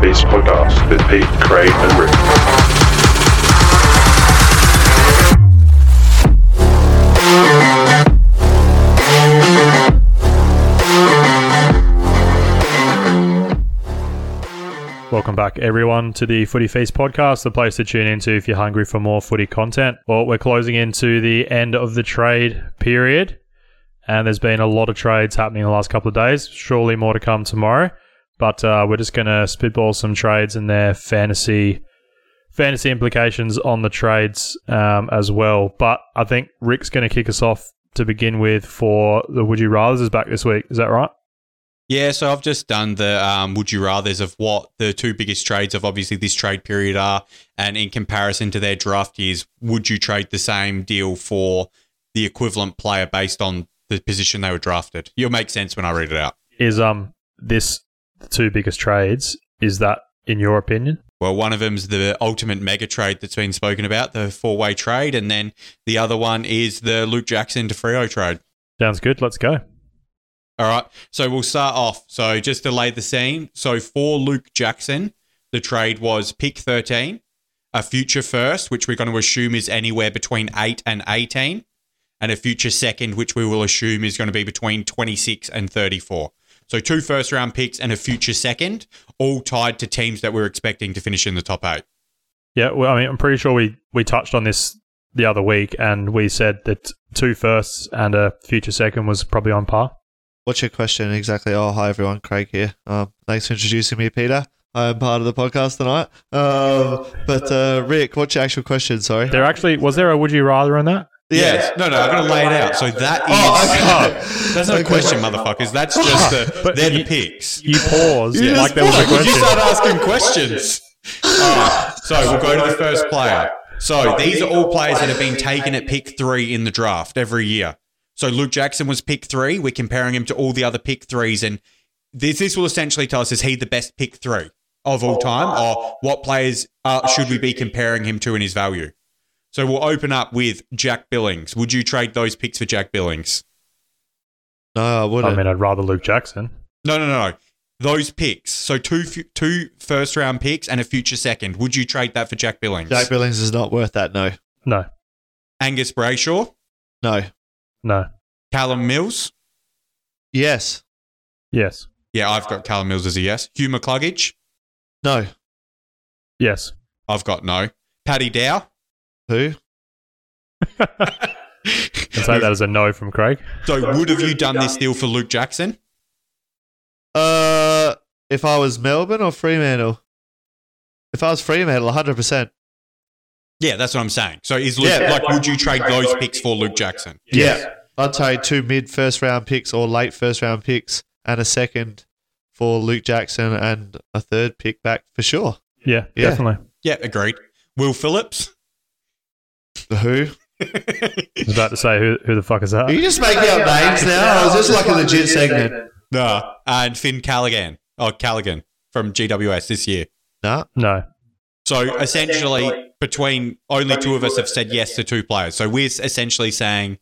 Face podcast with Pete, Craig, and Rick. Welcome back, everyone, to the Footy Feast podcast, the place to tune into if you're hungry for more footy content. Well, we're closing into the end of the trade period, and there's been a lot of trades happening in the last couple of days. Surely more to come tomorrow, but uh, we're just going to spitball some trades and their fantasy fantasy implications on the trades um, as well. But I think Rick's going to kick us off to begin with for the Would You Rather's is back this week. Is that right? Yeah, so I've just done the um, would you rather's of what the two biggest trades of obviously this trade period are, and in comparison to their draft years, would you trade the same deal for the equivalent player based on the position they were drafted? You'll make sense when I read it out. Is um this the two biggest trades? Is that in your opinion? Well, one of them's the ultimate mega trade that's been spoken about, the four way trade, and then the other one is the Luke Jackson to Freo trade. Sounds good. Let's go. All right. So we'll start off. So just to lay the scene. So for Luke Jackson, the trade was pick 13, a future first, which we're going to assume is anywhere between 8 and 18, and a future second, which we will assume is going to be between 26 and 34. So two first round picks and a future second, all tied to teams that we're expecting to finish in the top eight. Yeah, well, I mean, I'm pretty sure we we touched on this the other week, and we said that two firsts and a future second was probably on par. What's your question exactly? Oh, hi everyone, Craig here. Um, thanks for introducing me, Peter. I'm part of the podcast tonight. Um, but uh, Rick, what's your actual question? Sorry. There actually was there a Would You Rather on that? Yes. No, no, I'm going to lay it out. So that is. Oh, okay. That's not a question, motherfuckers. That's just the, But they're you- the picks. You pause You like just there was a question. you start asking questions? Alright, so we'll go to the first player. So these are all players that have been taken at pick three in the draft every year. So Luke Jackson was pick three. We're comparing him to all the other pick threes, and this this will essentially tell us is he the best pick three of all time, or what players uh, should we be comparing him to in his value? So we'll open up with Jack Billings. Would you trade those picks for Jack Billings? No, I I wouldn't. mean, I'd rather Luke Jackson. No, no, no, no. Those picks. So two two first round picks and a future second. Would you trade that for Jack Billings? Jack Billings is not worth that. No, No, Angus Brayshaw, no. no, Callum Mills. Yes, yes, Yeah, I've got Callum Mills as a yes. Hugh McCluggage. no. yes. I've got no. Paddy Dow. Who? And say that as a no from Craig. So would have you done this deal for Luke Jackson? Uh, if I was Melbourne or Fremantle. If I was Fremantle, 100. percent Yeah, that's what I'm saying. So is Luke, Yeah. like would you trade those picks for Luke Jackson? Yeah, I'd trade two mid first round picks or late first round picks and a second for Luke Jackson and a third pick back for sure. Yeah, Yeah. definitely. Yeah, agreed. Will Phillips. Who? I was about to say who who the fuck is that? Are you just making up names now? Or is this like a legit segment? no. And Finn Callaghan. Oh, Callaghan from GWS this year. Nah. No, So essentially, between only two of us have said yes to two players. So we're essentially saying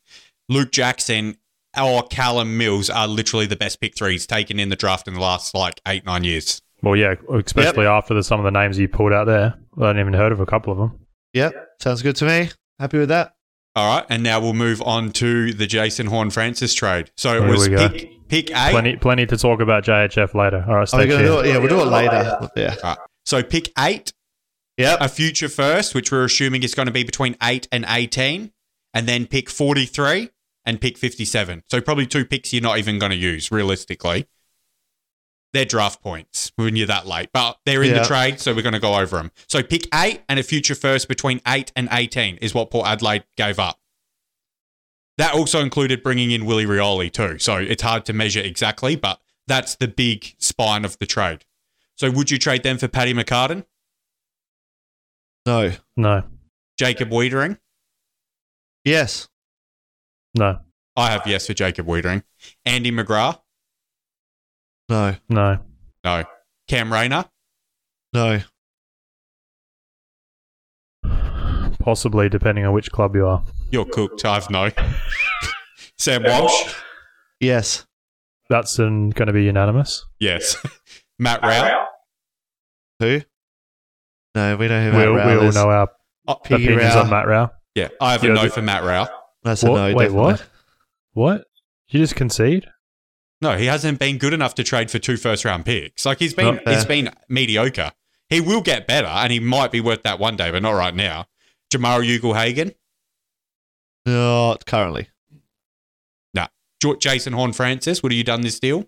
Luke Jackson or Callum Mills are literally the best pick threes taken in the draft in the last like eight, nine years. well, yeah, especially after the, some of the names you pulled out there. I hadn't even heard of a couple of them. Yep. Sounds good to me. Happy with that. All right, and now we'll move on to the Jason Horne-Francis trade. So it Here was we pick, pick eight. Plenty, plenty to talk about JHF later. All right, stay we going to do tuned. it? Yeah, we'll do it later. Yeah. All right. So pick eight, Yep. a future first, which we're assuming is going to be between eight and 18, and then pick 43 and pick 57. So probably two picks you're not even going to use realistically. They're draft points when you're that late, but they're in Yeah. the trade, so we're going to go over them. So pick eight and a future first between eight and 18 is what Port Adelaide gave up. That also included bringing in Willie Rioli too. So it's hard to measure exactly, but that's the big spine of the trade. So would you trade them for Paddy McCartan? No. No, Jacob Weitering. Yes. no, I have yes for Jacob Weitering. Andy McGrath. No. no. No. Cam Rayner. No. Possibly, depending on which club you are. You're cooked. I've no. Sam Walsh. Yes. That's going to be unanimous. Yes. Matt Rowell. Who? No, we don't Matt We'll, Rowell we all know our uh, Oh, Piggy opinions Rao. on Matt Rowell. yeah, I have a Yeah, no the- for Matt Rowell. That's a What? no. Wait, definitely. what? What? You just concede? No, he hasn't been good enough to trade for two first round picks. Like he's been he's been mediocre. He will get better and he might be worth that one day, but not right now. Jamarra Ugle-Hagan, Not currently. Jo- Jason Horne-Francis, would have you done this deal?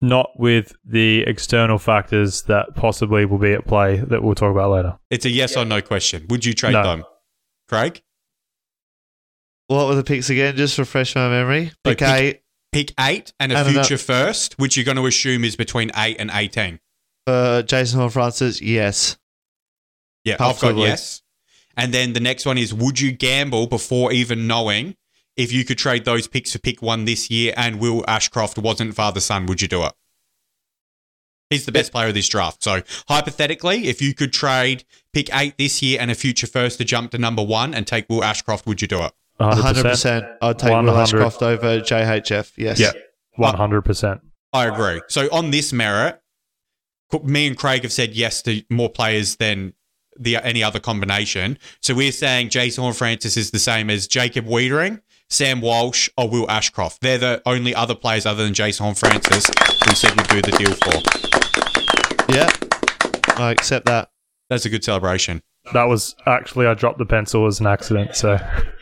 Not with the external factors that possibly will be at play that we'll talk about later. It's a yes or no question. Would you trade No. them? Craig? What were the picks again? Just refresh my memory. Like Pick pick- eight Pick eight and a future first, which you're going to assume is between eight and 18. for Jason Horne-Francis. Yes. Yeah, I've got yes. And then the next one is would you gamble before even knowing if you could trade those picks for pick one this year and Will Ashcroft wasn't father son, would you do it? He's the best player of this draft. So hypothetically, if you could trade pick eight this year and a future first to jump to number one and take Will Ashcroft, would you do it? 100%. 100%. I'd take Will 100. Ashcroft over JHF. Yes. Yeah. 100%. I agree. So on this merit, co- me and Craig have said yes to more players than the any other combination. So we're saying Jason Horne-Francis is the same as Jacob Weitering, Sam Walsh, or Will Ashcroft. They're the only other players other than Jason Francis we said we'd do the deal for. Yeah. I accept that. That's a good celebration. That was actually, I dropped the pencil as an accident, so.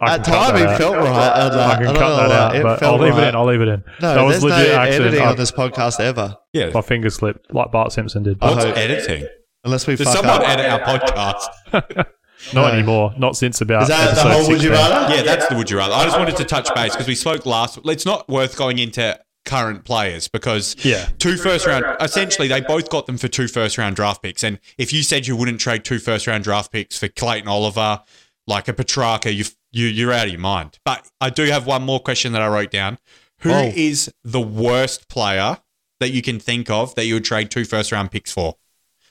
I At can time, that it felt right. And, uh, I I can don't cut that out, It but I'll felt leave it in. I'll leave it in. No, that was there's no legit accident. editing I- on this podcast ever. Yeah. My finger slipped like Bart Simpson did. I What's hope- editing? Unless we Does fuck someone up. edit our podcast? Not No. anymore. Not since about. Is that the episode whole would you rather? Yeah, that's the would you rather. I just wanted to touch base because we spoke last. It's not worth going into current players because Yeah. two first round. Essentially, they both got them for two first round draft picks. And if you said you wouldn't trade two first round draft picks for Clayton Oliver, like a Petracca, you you you're out of your mind. But I do have one more question that I wrote down. Who oh. is Oh. the worst player that you can think of that you would trade two first round picks for?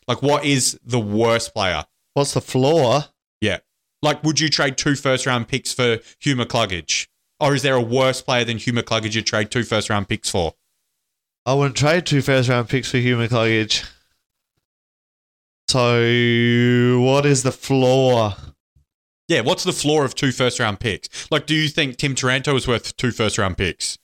Like, what is the worst player? What's the floor? Yeah. Like, would you trade two first round picks for Hugh McCluggage? Or is there a worse player than Hugh McCluggage you'd trade two first round picks for? I wouldn't trade two first round picks for Hugh McCluggage. So, what is the floor? Yeah, what's the floor of two first round picks? Like, do you think Tim Taranto is worth two first round picks?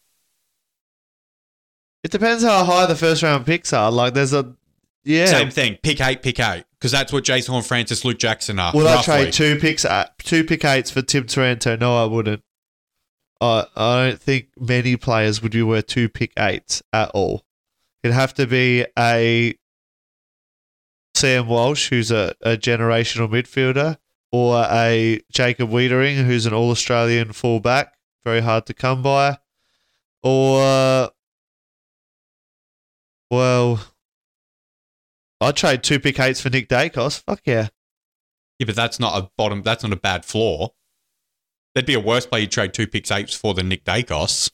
It depends how high the first round picks are. Like, there's a yeah. Same thing. Pick eight, pick eight. Because that's what Jason Horne-Francis, Luke Jackson are. Would I trade two picks at two pick eights for Tim Taranto? No, I wouldn't. I I don't think many players would be worth two pick eights at all. It'd have to be a Sam Walsh, who's a, a generational midfielder, or a Jacob Weitering, who's an All Australian fullback, very hard to come by, or well, I'd trade two pick eights for Nick Daicos. Fuck yeah. Yeah, but that's not a bottom. That's not a bad floor. There'd be a worse player you'd trade two picks eights for than Nick Daicos.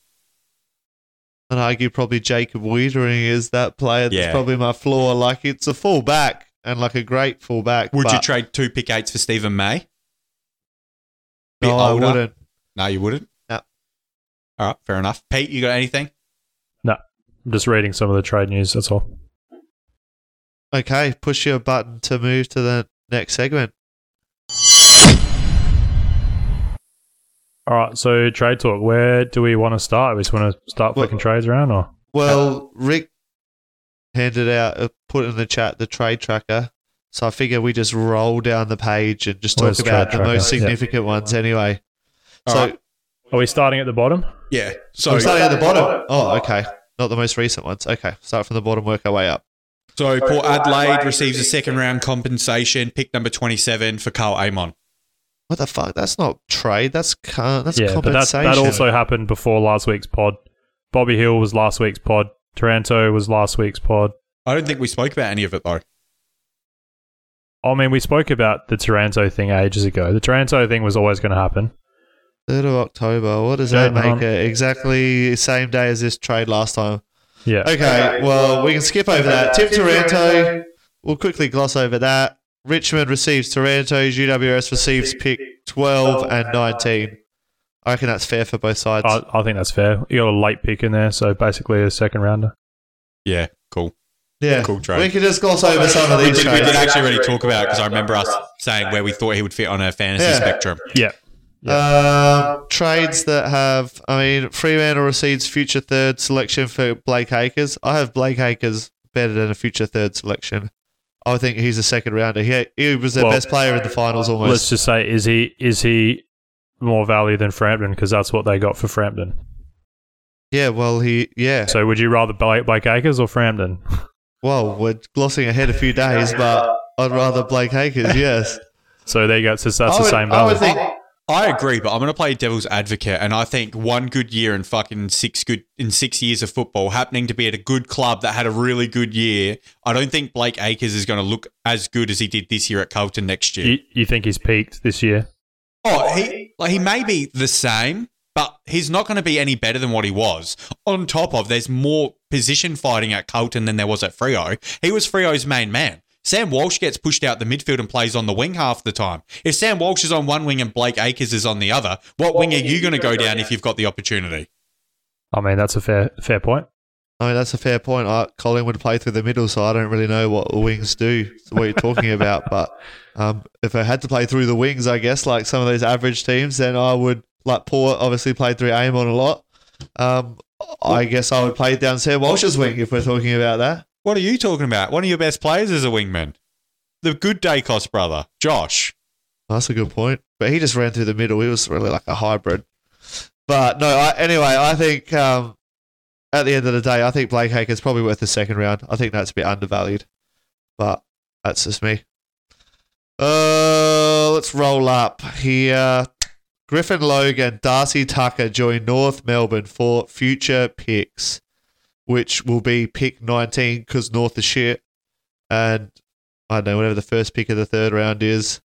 I'd argue probably Jacob Weitering is that player that's Yeah. probably my floor. Like it's a full back and like a great fullback. Would you trade two pick eights for Steven May? Bit No, I wouldn't. No, you wouldn't. No. All right, fair enough. Pete, you got anything? No, I'm just reading some of the trade news. That's all. Okay, push your button to move to the next segment. All right. So trade talk. Where do we want to start? We just want to start Well- trades around, or Well, Rick handed out, put in the chat the trade tracker. So I figure we just roll down the page and just talk Where's about trade the most tracker? Yeah. significant ones anyway. All so right. are we starting at the bottom? Yeah. So, I'm starting at the bottom. Oh, okay. Not the most recent ones. Okay, start from the bottom, work our way up. so Port Adelaide receives a second round compensation, pick number 27 for Karl Amon. What the fuck? That's not trade. That's ca- that's yeah, but that compensation. that also happened before last week's pod. Bobby Hill was last week's pod. Taranto was last week's pod. I don't think we spoke about any of it though. I mean, we spoke about the Taranto thing ages ago. The Taranto thing was always going to happen. Third of October. What does Yeah, that make um, it? Exactly same day as this trade last time. Yeah. Okay, well we can skip over that. Tim Taranto. We'll quickly gloss over that. Richmond receives Taranto. GWS receives pick twelve and nineteen. I reckon that's fair for both sides. I, I think that's fair. You got a late pick in there, so basically a second rounder. Yeah, cool. Yeah, Cool trade. we can just gloss over some of We these did, we trades. did actually really talk about it because I remember us saying where we thought he would fit on a fantasy Yeah. spectrum. Yeah. Um, trades that have, I mean, Fremantle receives future third selection for Blake Acres. I have Blake Acres better than a future third selection. I think he's a second rounder. He, he was their Well, best player in the finals almost. Let's just say, is he is he more value than Frampton? Because that's what they got for Frampton. yeah, well, he, yeah. So would you rather Blake, Blake Acres or Frampton? Well, we're glossing ahead a few days, but I'd rather Blake Acres, yes. So there you go. So that's I the would- same I would value. think, I agree, but I'm going to play devil's advocate, and I think one good year in fucking six good in six years of football, happening to be at a good club that had a really good year, I don't think Blake Acres is going to look as good as he did this year at Carlton next year. you, you think he's peaked this year? Oh, he like he may be the same, but he's not going to be any better than what he was. On top of, there's more position fighting at Carlton than there was at Freo. He was Freo's main man. Sam Walsh gets pushed out the midfield and plays on the wing half the time. If Sam Walsh is on one wing and Blake Acres is on the other, what wing are you going to go down if you've got the opportunity? I mean, that's a fair fair point. I mean, that's a fair point. I, Colin would play through the middle, so I don't really know what the wings do, what you're talking about. But um, if I had to play through the wings, I guess, like some of those average teams, then I would, like Port obviously played through Amon a lot. Um, I guess I would play down Sam Walsh's wing if we're talking about that. What are you talking about? One of your best players is a wingman. The good Daicos brother, Josh. That's a good point. But he just ran through the middle. He was really like a hybrid. But no, I, anyway, I think um, at the end of the day, I think Blake Acres probably worth the second round. I think that's a bit undervalued. But that's just me. Uh, let's roll up here. Griffin Logan, Darcy Tucker join North Melbourne for future picks, which will be pick 19 because North is shit. And I don't know, whatever the first pick of the third round is.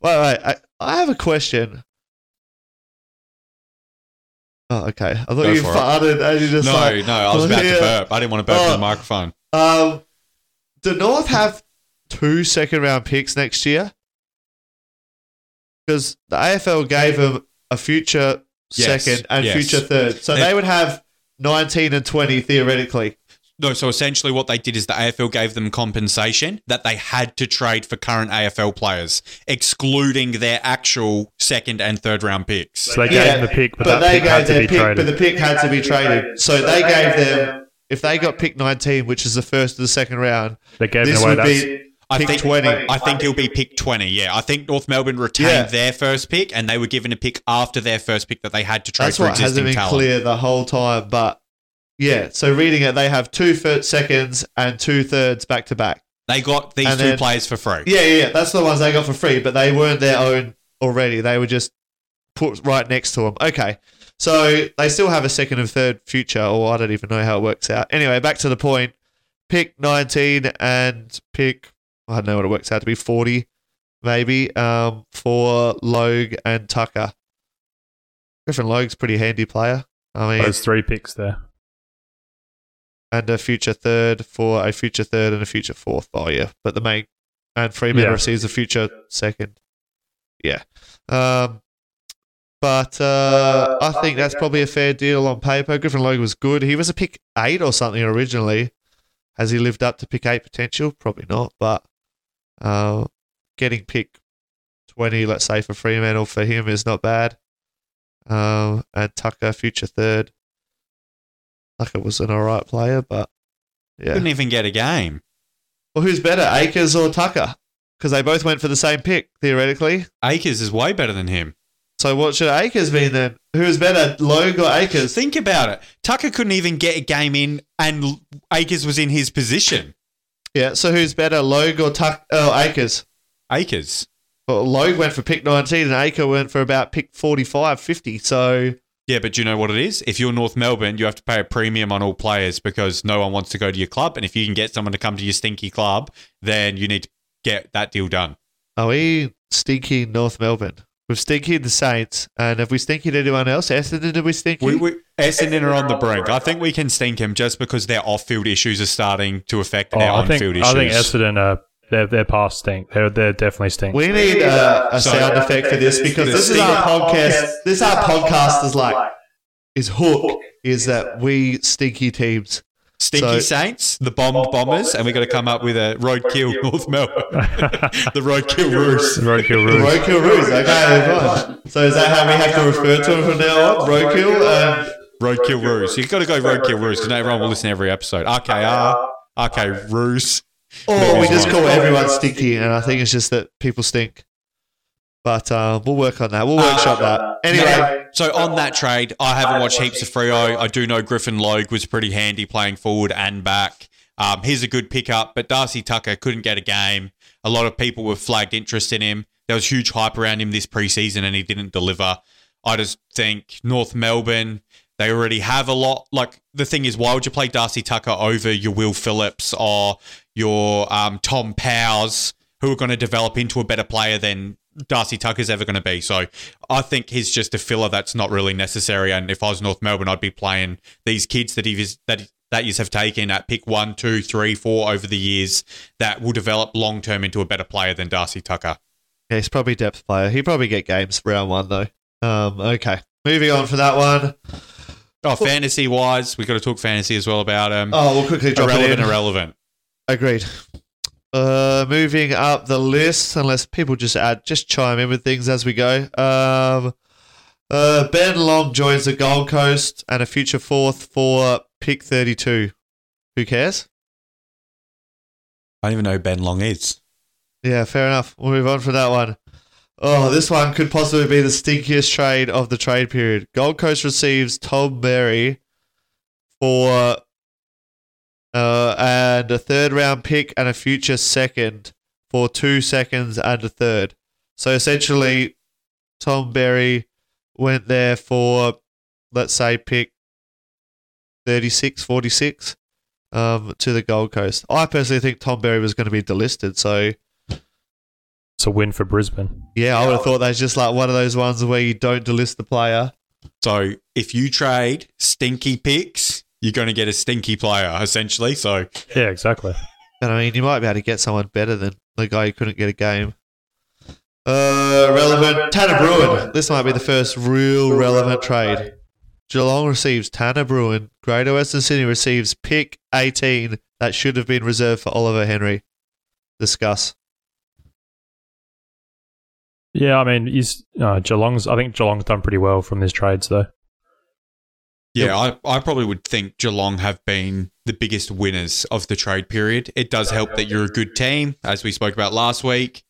Wait, wait. I, I have a question. Oh, okay. I thought Go you for it. farted and you just No, like, no, I was about to burp. I didn't want to burp in Oh. the microphone. um, do North have two second round picks next year? Because the AFL gave them a future Yes, second and yes. future third. So They- they would have 19 and 20 theoretically. No, so essentially what they did is the AFL gave them compensation that they had to trade for current AFL players, excluding their actual second and third round picks. So they gave him the pick, but, that they pick had gave to their be pick, traded. but the pick had to be traded. So they gave them, if they got pick 19, which is the first of the second round, they gave this him away. would That's, be I pick think 20. I think it'll be pick 20, yeah. I think North Melbourne retained Yeah. their first pick and they were given a pick after their first pick that they had to trade That's for what hasn't been talent. clear the whole time. But yeah, so reading it, they have two third seconds and two thirds back to back. They got these And two then- players for free. Yeah, yeah, yeah, that's the ones they got for free, but they weren't their own already. They were just put right next to them. Okay, so they still have a second and third future, or I don't even know how it works out. Anyway, back to the point. Pick 19 and pick, I don't know what it works out to be, 40 maybe, um, for Logue and Tucker. Griffin Logue's a pretty handy player. I mean, There's three picks there. and a future third for a future third and a future fourth. Oh yeah, but the main and Freeman Yeah. receives a future second. Yeah, um, but uh, I think that's probably a fair deal on paper. Griffin Logan was good. He was a pick eight or something originally. Has he lived up to pick eight potential? Probably not. But uh, getting pick twenty, let's say for Fremantle for him is not bad. Um, and Tucker future third. Tucker was an alright player, but yeah. Couldn't even get a game. Well, who's better, Acres or Tucker? Because they both went for the same pick theoretically. Acres is way better than him. So what should Acres be then? Who's better, Logue or Acres? Think about it. Tucker couldn't even get a game in, and Acres was in his position. Yeah. So who's better, Logue or Tuck? Uh, oh, Acres. Acres. Well, Logue went for pick 19 and Aker went for about pick 45, 50. So Yeah, but do you know what it is? If you're North Melbourne, you have to pay a premium on all players because no one wants to go to your club. And if you can get someone to come to your stinky club, then you need to get that deal done. Oh, are we stinky North Melbourne? We've stinky the Saints, and have we stinky anyone else? Essendon, did we stinky? We, we, Essendon are on the brink. I think we can stink him just because their off-field issues are starting to affect Oh, their I think on-field issues. I think Essendon are they're they're past stink. They're they're definitely stink. We need uh, a So- sound effect for this because this is our podcast. This is our podcast is like his hook is that we stinky teams. Stinky So- Saints, the bombed bombers, and we got to come up with a roadkill North Melbourne. the roadkill Roos. Roadkill The rules. Roadkill Roos. Okay, fine. So is that how we have to refer to him from now on? Roadkill uh, and Roadkill Roos. You've got to go Roadkill Roos because everyone will listen to every episode. RKR, RK Roos. Or we just call everyone stinky, and I think it's just that people stink. But uh, we'll work on that. We'll workshop that. Anyway, So on that trade, I haven't watched heaps of Freo. I do know Griffin Logue was pretty handy playing forward and back. Um, he's a good pickup, but Darcy Tucker couldn't get a game. A lot of people were flagged interest in him. There was huge hype around him this preseason, and he didn't deliver. I just think North Melbourne, they already have a lot. Like the thing is, why would you play Darcy Tucker over your Will Phillips or your um, Tom Powers, who are going to develop into a better player than Darcy Tucker's ever going to be? So I think he's just a filler that's not really necessary. And if I was North Melbourne, I'd be playing these kids that he that that you have taken at pick one, two, three, four over the years that will develop long term into a better player than Darcy Tucker. yeah, he's probably a depth player. He'll probably get games round one, though. Um, okay, moving on from that one. Oh, fantasy wise, we've got to talk fantasy as well about him. Oh, we'll quickly drop irrelevant, it in. irrelevant. Agreed. Uh, moving up the list, unless people just add, just chime in with things as we go. Um, uh, ben Long joins the Gold Coast and a future fourth for pick 32. Who cares? I don't even know who Ben Long is. Yeah, fair enough. We'll move on from that one. Oh, this one could possibly be the stinkiest trade of the trade period. Gold Coast receives Tom Berry for uh, and a third round pick and a future second for two seconds and a third. So essentially, Tom Berry went there for, let's say, pick 36, 46 um, to the Gold Coast. I personally think Tom Berry was going to be delisted, so It's a win for Brisbane. yeah, I would have thought that's just like one of those ones where you don't delist the player. So if you trade stinky picks, you're going to get a stinky player essentially. So Yeah, exactly. And I mean, you might be able to get someone better than the guy who couldn't get a game. Uh, relevant Tanner Bruhn. This might be the first real relevant trade. Geelong receives Tanner Bruhn. Greater Western Sydney receives pick 18 that should have been reserved for Oliver Henry. Discuss. Yeah, I mean, he's uh, Geelong's. I think Geelong's done pretty well from these trades, though. Yeah, I, I probably would think Geelong have been the biggest winners of the trade period. It does help that you're a good team, as we spoke about last week.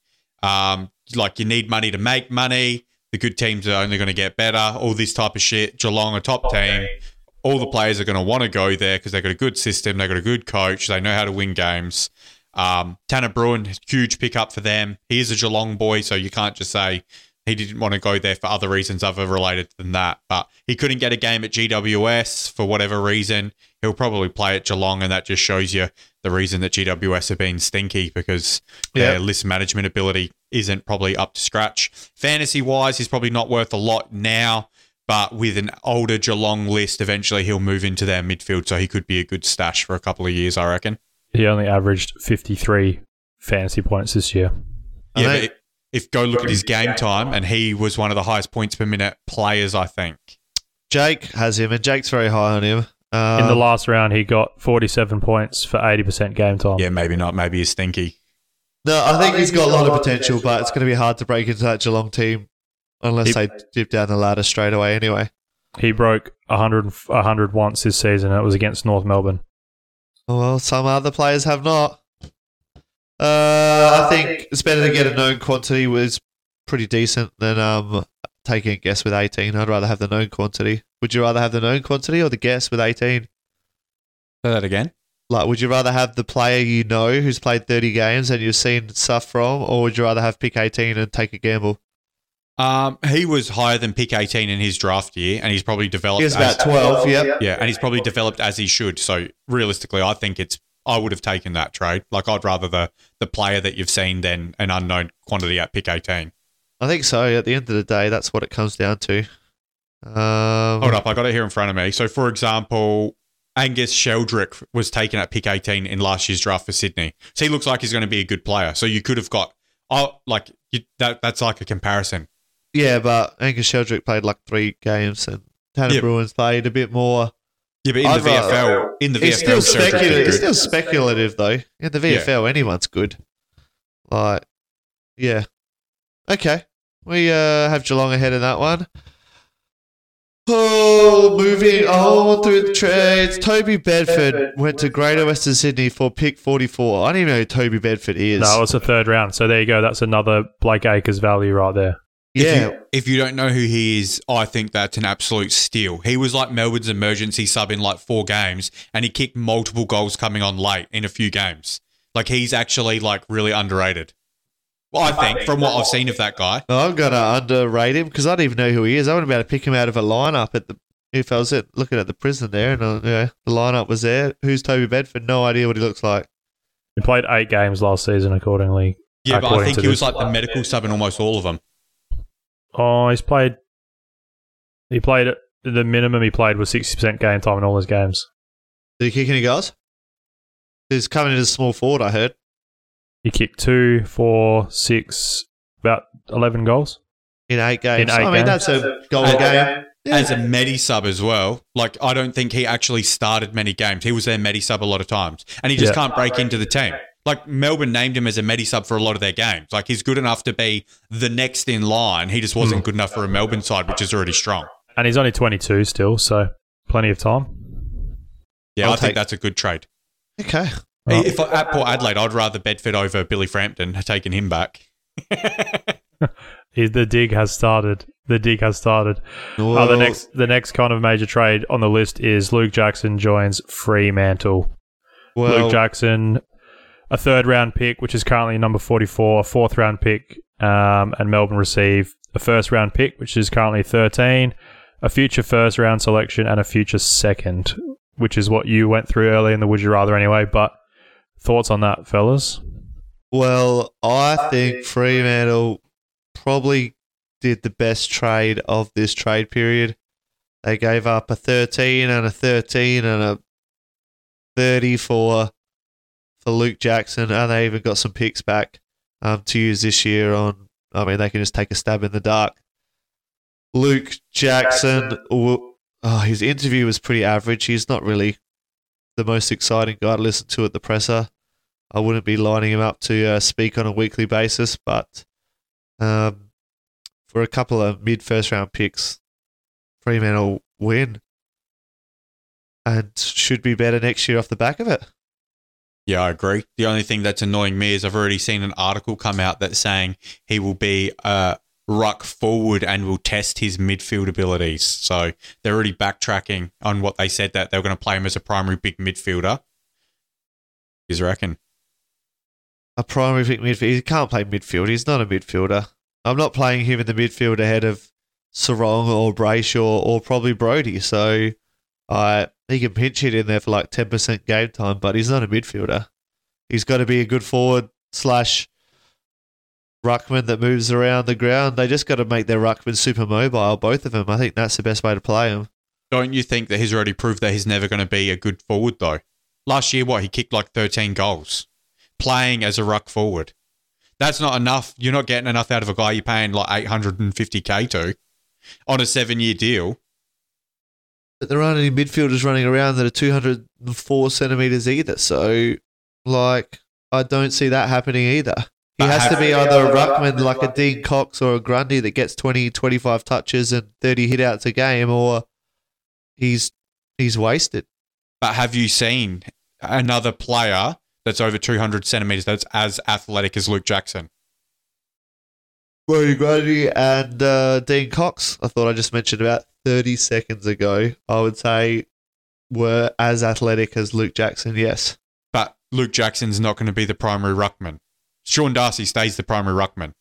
Um, like you need money to make money. The good teams are only going to get better. All this type of shit. Geelong, a top team. All the players are going to want to go there because they've got a good system. They've got a good coach. They know how to win games. Um, Tanner Bruhn, huge pickup for them. He is a Geelong boy, so you can't just say he didn't want to go there for other reasons other related than that. But he couldn't get a game at GWS for whatever reason. He'll probably play at Geelong, and that just shows you the reason that GWS have been stinky because their Yeah. list management ability isn't probably up to scratch. Fantasy wise, he's probably not worth a lot now. But with an older Geelong list, eventually he'll move into their midfield, so he could be a good stash for a couple of years, I reckon. He only averaged 53 fantasy points this year. Yeah, but if go look at his game time, and he was one of the highest points per minute players, I think. Jake has him, and Jake's very high on him. Uh, In the last round, he got 47 points for 80% game time. Yeah, maybe not. Maybe he's stinky. no, I think he's got a lot of potential, but it's going to be hard to break into that Geelong team unless He- they dip down the ladder straight away. Anyway. He broke 100, 100 once this season. and It was against North Melbourne. Oh, Well, some other players have not. Uh, I think it's better to get a known quantity was pretty decent than um taking a guess with 18. I'd rather have the known quantity. Would you rather have the known quantity or the guess with 18? Say that again. Like, would you rather have the player you know who's played 30 games and you've seen stuff from, or would you rather have pick 18 and take a gamble? Um, he was higher than pick 18 in his draft year, and he's probably developed. He's was as- about 12, yep. Yeah, and he's probably developed as he should. So realistically, I think it's. I would have taken that trade. Like I'd rather the the player that you've seen than an unknown quantity at pick 18. I think so. At the end of the day, that's what it comes down to. Um, Hold up, I got it here in front of me. So, for example, Angus Sheldrick was taken at pick 18 in last year's draft for Sydney. So he looks like he's going to be a good player. So you could have got, oh, like you, that. That's like a comparison. Yeah, but Angus Sheldrick played like three games, and Tanner Yeah. Bruhn's played a bit more. Yeah, but in I'd the rather- VFL, in the It's VFL, still speculative. It's still speculative though. In the VFL, anyone's good. Like, yeah. Okay, we uh, have Geelong ahead in that one. Oh, moving on through the trades. Toby Bedford went to Greater Western Sydney for pick 44. I don't even know who Toby Bedford is. No, it's a third round. So there you go. That's another Blake Acres value right there. If yeah, you, if you don't know who he is, I think that's an absolute steal. He was like Melbourne's emergency sub in like four games, and he kicked multiple goals coming on late in a few games. Like he's actually like really underrated. Well, I think from what I've seen of that guy. I'm gonna underrate him because I don't even know who he is. I wouldn't be able to pick him out of a lineup at the if I was at, looking at the prison there and uh, yeah, the lineup was there. Who's Toby Bedford? No idea what he looks like. He played eight games last season, accordingly. Yeah, but I think he was like the medical sub in almost all of them. Oh, he's played. He played the minimum he played was sixty percent game time in all his games. Did he kick any goals? He's coming in as a small forward. I heard. He kicked two, four, six, about eleven goals. In eight games. In eight I mean, games. that's a goal And- a game. Yeah. As a medi sub as well. Like I don't think he actually started many games. He was their medi sub a lot of times, and he just Yeah. can't break into the team. Like Melbourne named him as a medi sub for a lot of their games. Like he's good enough to be the next in line. He just wasn't good enough for a Melbourne side, which is already strong. And he's only twenty two still, so plenty of time. Yeah, I'll I think take- that's a good trade. Okay. Right. If I, at Port Adelaide, I'd rather Bedford over Billy Frampton, taking him back. The dig has started. The dig has started. Uh, the next, the next kind of major trade on the list is Luke Jackson joins Fremantle. well, Luke Jackson, a third round pick, which is currently number 44, a fourth round pick, um, and Melbourne receive a first round pick, which is currently 13, a future first round selection, and a future second, which is what you went through early in the Would You Rather anyway. But thoughts on that, fellas? Well, I think Fremantle probably did the best trade of this trade period. They gave up a 13 and a 13 and a 30 for for Luke Jackson, and they even got some picks back um, to use this year on. I mean, they can just take a stab in the dark. Luke Jackson, w- oh, his interview was pretty average. He's not really the most exciting guy to listen to at the presser. I wouldn't be lining him up to uh, speak on a weekly basis, but um, for a couple of mid first round picks, Fremantle win and should be better next year off the back of it. Yeah, I agree. The only thing that's annoying me is I've already seen an article come out that's saying he will be a ruck forward and will test his midfield abilities. So they're already backtracking on what they said that they were going to play him as a primary big midfielder. You reckon? A primary big midfielder. He can't play midfield. He's not a midfielder. I'm not playing him in the midfield ahead of Serong or Brayshaw or probably Brodie. So I he can pinch it in there for like 10% game time, but he's not a midfielder. He's got to be a good forward slash ruckman that moves around the ground. They just got to make their ruckman super mobile, both of them. I think that's the best way to play him. Don't you think that he's already proved that he's never going to be a good forward though? Last year, what he kicked like 13 goals, playing as a ruck forward. That's not enough. You're not getting enough out of a guy you're paying like 850k to on a seven-year deal. But there aren't any midfielders running around that are 204 centimeters either. So, like, I don't see that happening either. He But has to be either a ruckman like a Dean Cox or a Grundy that gets 20, 25 touches and 30 hitouts a game, or he's he's wasted. But have you seen another player that's over 200 centimeters that's as athletic as Luke Jackson? Rory Grundy and uh, Dean Cox, I thought I just mentioned about 30 seconds ago, I would say were as athletic as Luke Jackson, yes. But Luke Jackson's not going to be the primary ruckman. Sean Darcy stays the primary ruckman.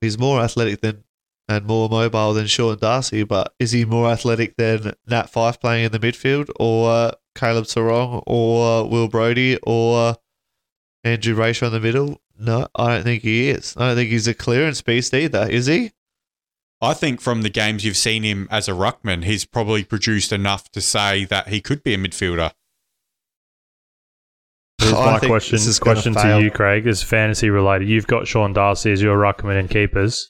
he's more athletic than and more mobile than Sean Darcy, but is he more athletic than Nat Fyfe playing in the midfield, or uh, Caleb Serong, or uh, Will Brodie, or Andrew Racer in the middle? No, I don't think he is. I don't think he's a clearance beast either, is he? I think from the games you've seen him as a ruckman, he's probably produced enough to say that he could be a midfielder. Here's I my question. this is gonna Question to you, Craig, is fantasy related. You've got Sean Darcy as your ruckman and keepers.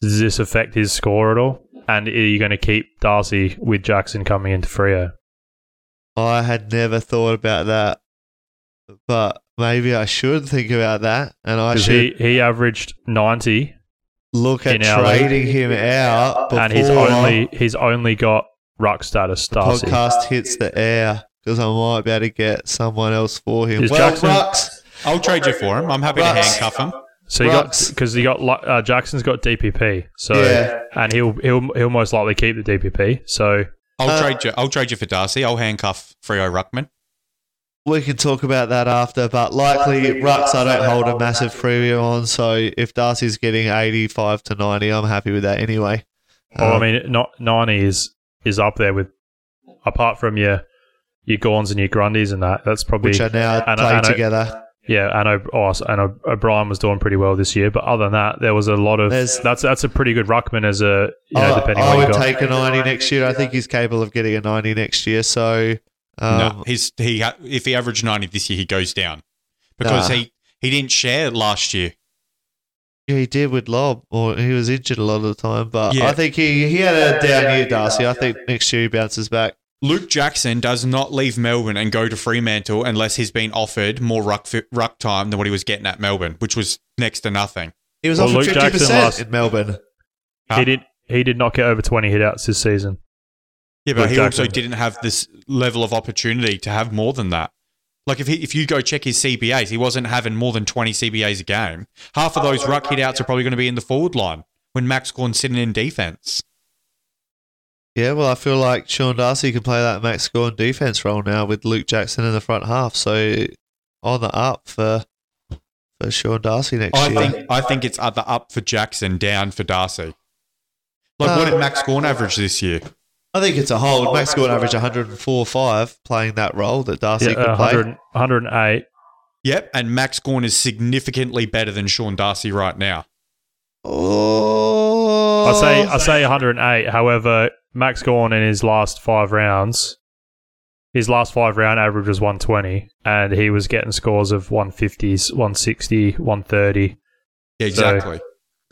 Does this affect his score at all? And are you going to keep Darcy with Jackson coming into Freo? I had never thought about that, but maybe I should think about that, and I should he, he averaged 90 look at in our league. trading him out before and he's only he's only got ruck status, the Darcy. podcast hits the air because I might be able to get someone else for him. Is well, Jackson- Rux, I'll trade you for him. I'm happy to handcuff him. So you got because you got Lu- uh, Jackson's got DPP, so Yeah. and he'll he'll he'll most likely keep the DPP. So I'll Uh, trade you. I'll trade you for Darcy. I'll handcuff Freo Ruckman. We can talk about that after, but likely rucks. I don't hold a massive premium on, so if Darcy's getting 85 to 90, I'm happy with that anyway. well, I Um, mean, not ninety is is up there with apart from your your Gawns and your Grundys and that. That's probably which are now and- playing and I- together. yeah. And O- oh, and O- O'Brien was doing pretty well this year, but other than that, there was a lot of There's- that's that's a pretty good ruckman as a you know I, depending I on what you would got. take a 90 next year. I think he's capable of getting a 90 next year. So, um, no, he's he. If he averaged 90 this year, he goes down because Nah. he he didn't share last year. yeah, he did with Lobb, or he was injured a lot of the time. But Yeah. I think he, he had a down year, Darcy. I think next year he bounces back. Luke Jackson does not leave Melbourne and go to Fremantle unless he's been offered more ruck ruck time than what he was getting at Melbourne, which was next to nothing. He was Well, offered Luke 50% Jackson last- in Melbourne. He did he did not get over twenty hitouts this season. Yeah, but Luke he Jackson. also didn't have this level of opportunity to have more than that. Like if he, if you go check his CBAs, he wasn't having more than 20 CBAs a game. Half of those ruck hitouts are probably going to be in the forward line when Max Gawn's sitting in defense. Yeah, well, I feel like Sean Darcy can play that Max Gawn defense role now with Luke Jackson in the front half. So on the up for for Sean Darcy next I year. think I think it's other up for Jackson, down for Darcy. Like what Uh, did Max Gawn average this year? I think it's a hold. Max Gawn averaged 104 5 playing that role that Darcy Yeah, could uh, play. 100, 108. Yep, and Max Gawn is significantly better than Sean Darcy right now. Oh, I say I say 108. However, Max Gawn in his last five rounds, his last five round average was 120, and he was getting scores of 150s, 160, 130. Yeah, exactly.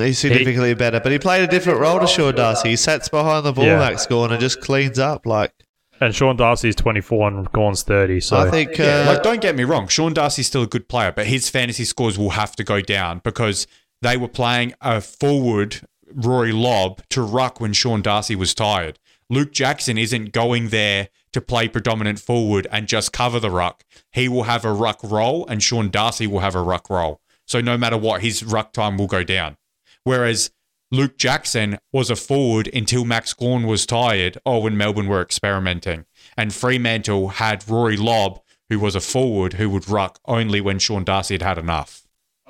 He's significantly better, but he played a different role to Sean Darcy. He sits behind the ball, Yeah. Max Gawn, and just cleans up. Like And Sean Darcy's 24 and Gawn's 30. So I think, uh, Yeah, like don't get me wrong, Sean Darcy's still a good player, but his fantasy scores will have to go down because they were playing a forward Rory Lobb to ruck when Sean Darcy was tired. Luke Jackson isn't going there to play predominant forward and just cover the ruck. He will have a ruck role and Sean Darcy will have a ruck role. So no matter what, his ruck time will go down. Whereas Luke Jackson was a forward until Max Gawn was tired, or when Melbourne were experimenting. And Fremantle had Rory Lobb, who was a forward who would ruck only when Sean Darcy had had enough.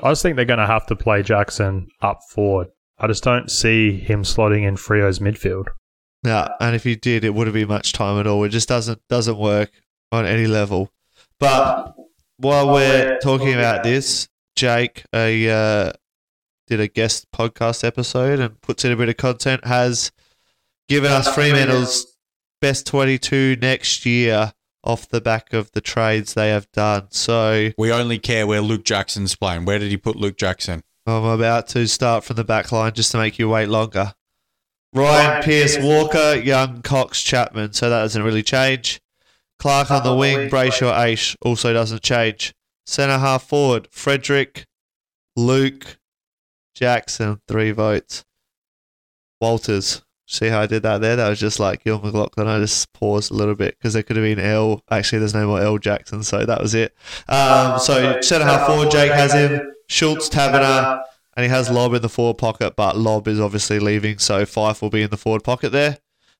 I just think they're going to have to play Jackson up forward. I just don't see him slotting in Freo's midfield. No, and if he did, it wouldn't be much time at all. It just doesn't doesn't work on any level. But while we're talking about this, Jake, a uh, did a guest podcast episode and puts in a bit of content. Has given us Fremantle's best twenty-two next year off the back of the trades they have done. So We only care where Luke Jackson's playing. Where did he put Luke Jackson? I'm about to start from the back line just to make you wait longer. Ryan Pearce Walker, Young Cox Chapman. So that doesn't really change. Clark on the wing, Brayshaw Aish also doesn't change. Centre half forward, Frederick, Luke, Jackson, three votes. Walters. See how I did that there? That was just like Gil McLachlan. I just paused a little bit because there could have been L. Actually, there's no more L Jackson, so that was it. Um, so centre half forward, Jake has him. Schultz, Taberner, and he has Lobb in the forward pocket, but Lobb is obviously leaving, so Fyfe will be in the forward pocket there.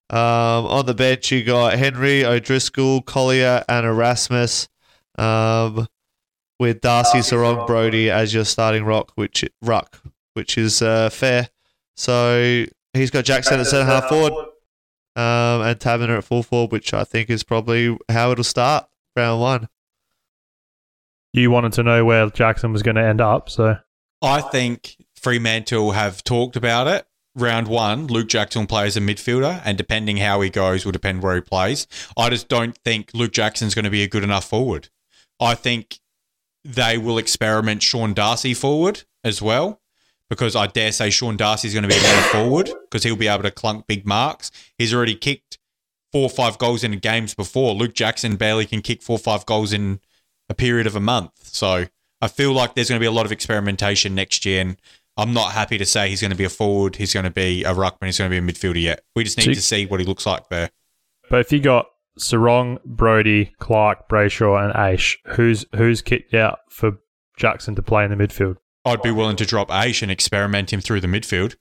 Um, on the bench, you got Henry, O'Driscoll, Collier, and Erasmus, um, with Darcy, Serong, Brodie as your starting rock, which ruck, which is uh, fair. So he's got Jackson at centre half forward, um, and Taberner at full forward, which I think is probably how it'll start round one. You wanted to know where Jackson was going to end up, so I think Fremantle have talked about it. Round one, Luke Jackson plays a midfielder, and depending how he goes will depend where he plays. I just don't think Luke Jackson's going to be a good enough forward. I think they will experiment Sean Darcy forward as well, because I dare say Sean Darcy's going to be a better forward because he'll be able to clunk big marks. He's already kicked four or five goals in games before. Luke Jackson barely can kick four or five goals in a period of a month. So I feel like there's going to be a lot of experimentation next year. And I'm not happy to say he's going to be a forward, he's going to be a ruckman, he's going to be a midfielder yet. We just need So- to see what he looks like there. But if you got Serong, Brodie, Clark, Brayshaw, and Aish, who's who's kicked out for Jackson to play in the midfield? I'd be willing to drop Aish and experiment him through the midfield.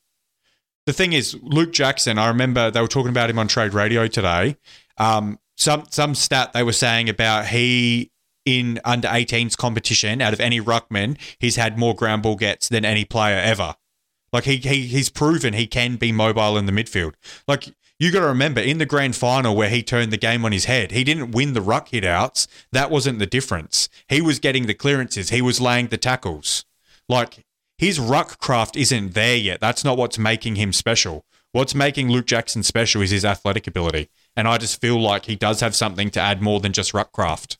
The thing is, Luke Jackson, I remember they were talking about him on Trade Radio today. Um, some some stat they were saying about he in under 18s competition out of any ruckman, he's had more ground ball gets than any player ever. Like he, he he's proven he can be mobile in the midfield. Like you got to remember in the grand final where he turned the game on his head, he didn't win the ruck hitouts. That wasn't the difference. He was getting the clearances. He was laying the tackles. Like his ruck craft isn't there yet. That's not what's making him special. What's making Luke Jackson special is his athletic ability. And I just feel like he does have something to add more than just ruck craft.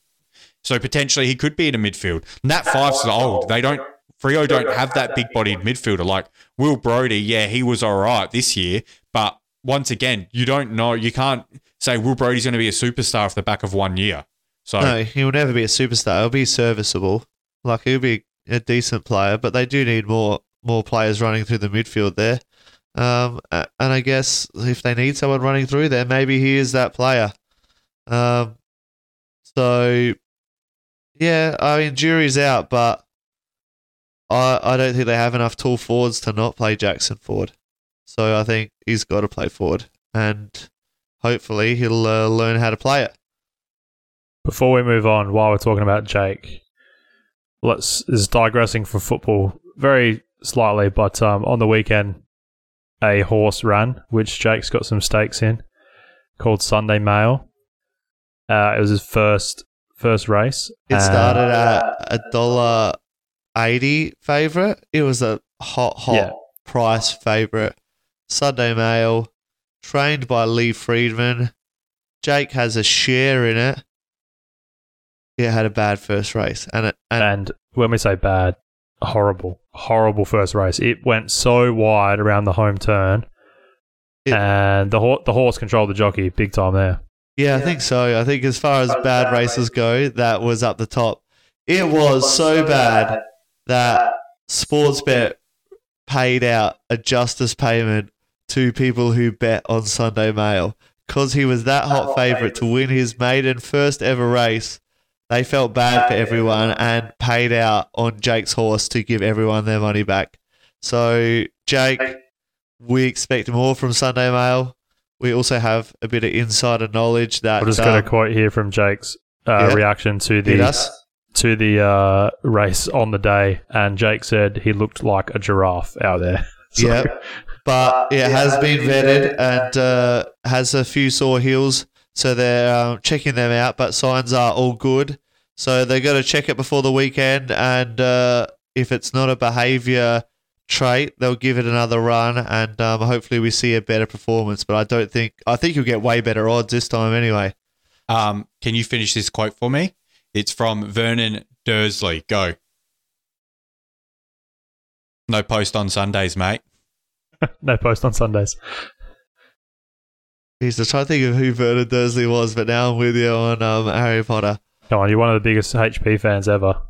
So potentially he could be in a midfield. Nat Fyfe's old. They don't Freo don't have that big bodied midfielder. Like Will Brodie, yeah, he was all right this year. But once again, you don't know. You can't say Will Brodie's going to be a superstar off the back of one year. So No, he'll never be a superstar. He'll be serviceable. Like he'll be a decent player, but they do need more more players running through the midfield there. Um, and I guess if they need someone running through there, maybe he is that player. Um, so yeah, I mean, jury's out, but I I don't think they have enough tall forwards to not play Jackson forward. So I think he's got to play forward, and hopefully he'll uh, learn how to play it. Before we move on, while we're talking about Jake, let's is digressing from football very slightly, but um, on the weekend, a horse ran, which Jake's got some stakes in, called Sunday Mail. Uh, it was his first first race. It Uh, started at a dollar eighty favorite. It was a hot, hot Yeah. price favorite. Sunday Mail, trained by Lee Freedman. Jake has a share in it. It had a bad first race, and it and and when we say bad, horrible, horrible first race. It went so wide around the home turn, It- and the ho- the horse controlled the jockey big time there. yeah, I think so. I think as far as bad races go, that was up the top. It was so bad that Sportsbet paid out a justice payment to people who bet on Sunday Mail because he was that hot favourite to win his maiden first ever race. They felt bad for everyone and paid out on Jake's horse to give everyone their money back. So, Jake, we expect more from Sunday Mail. We also have a bit of insider knowledge that I've just got a um, quote here from Jake's uh, yeah. reaction to the to the uh, race on the day, and Jake said he looked like a giraffe out there. So- Yep. But it has been vetted and uh, has a few sore heels, so they're um, checking them out. But signs are all good, so they got to check it before the weekend. And uh, if it's not a behaviour trait, they'll give it another run, and um, hopefully we see a better performance. But I don't think I think you'll get way better odds this time anyway. um, can you finish this quote for me? It's from Vernon Dursley. Go. No post on Sundays, mate. no post on Sundays. He's just trying to think of who Vernon Dursley was, but now I'm with you on um, Harry Potter. Come on, you're one of the biggest HP fans ever.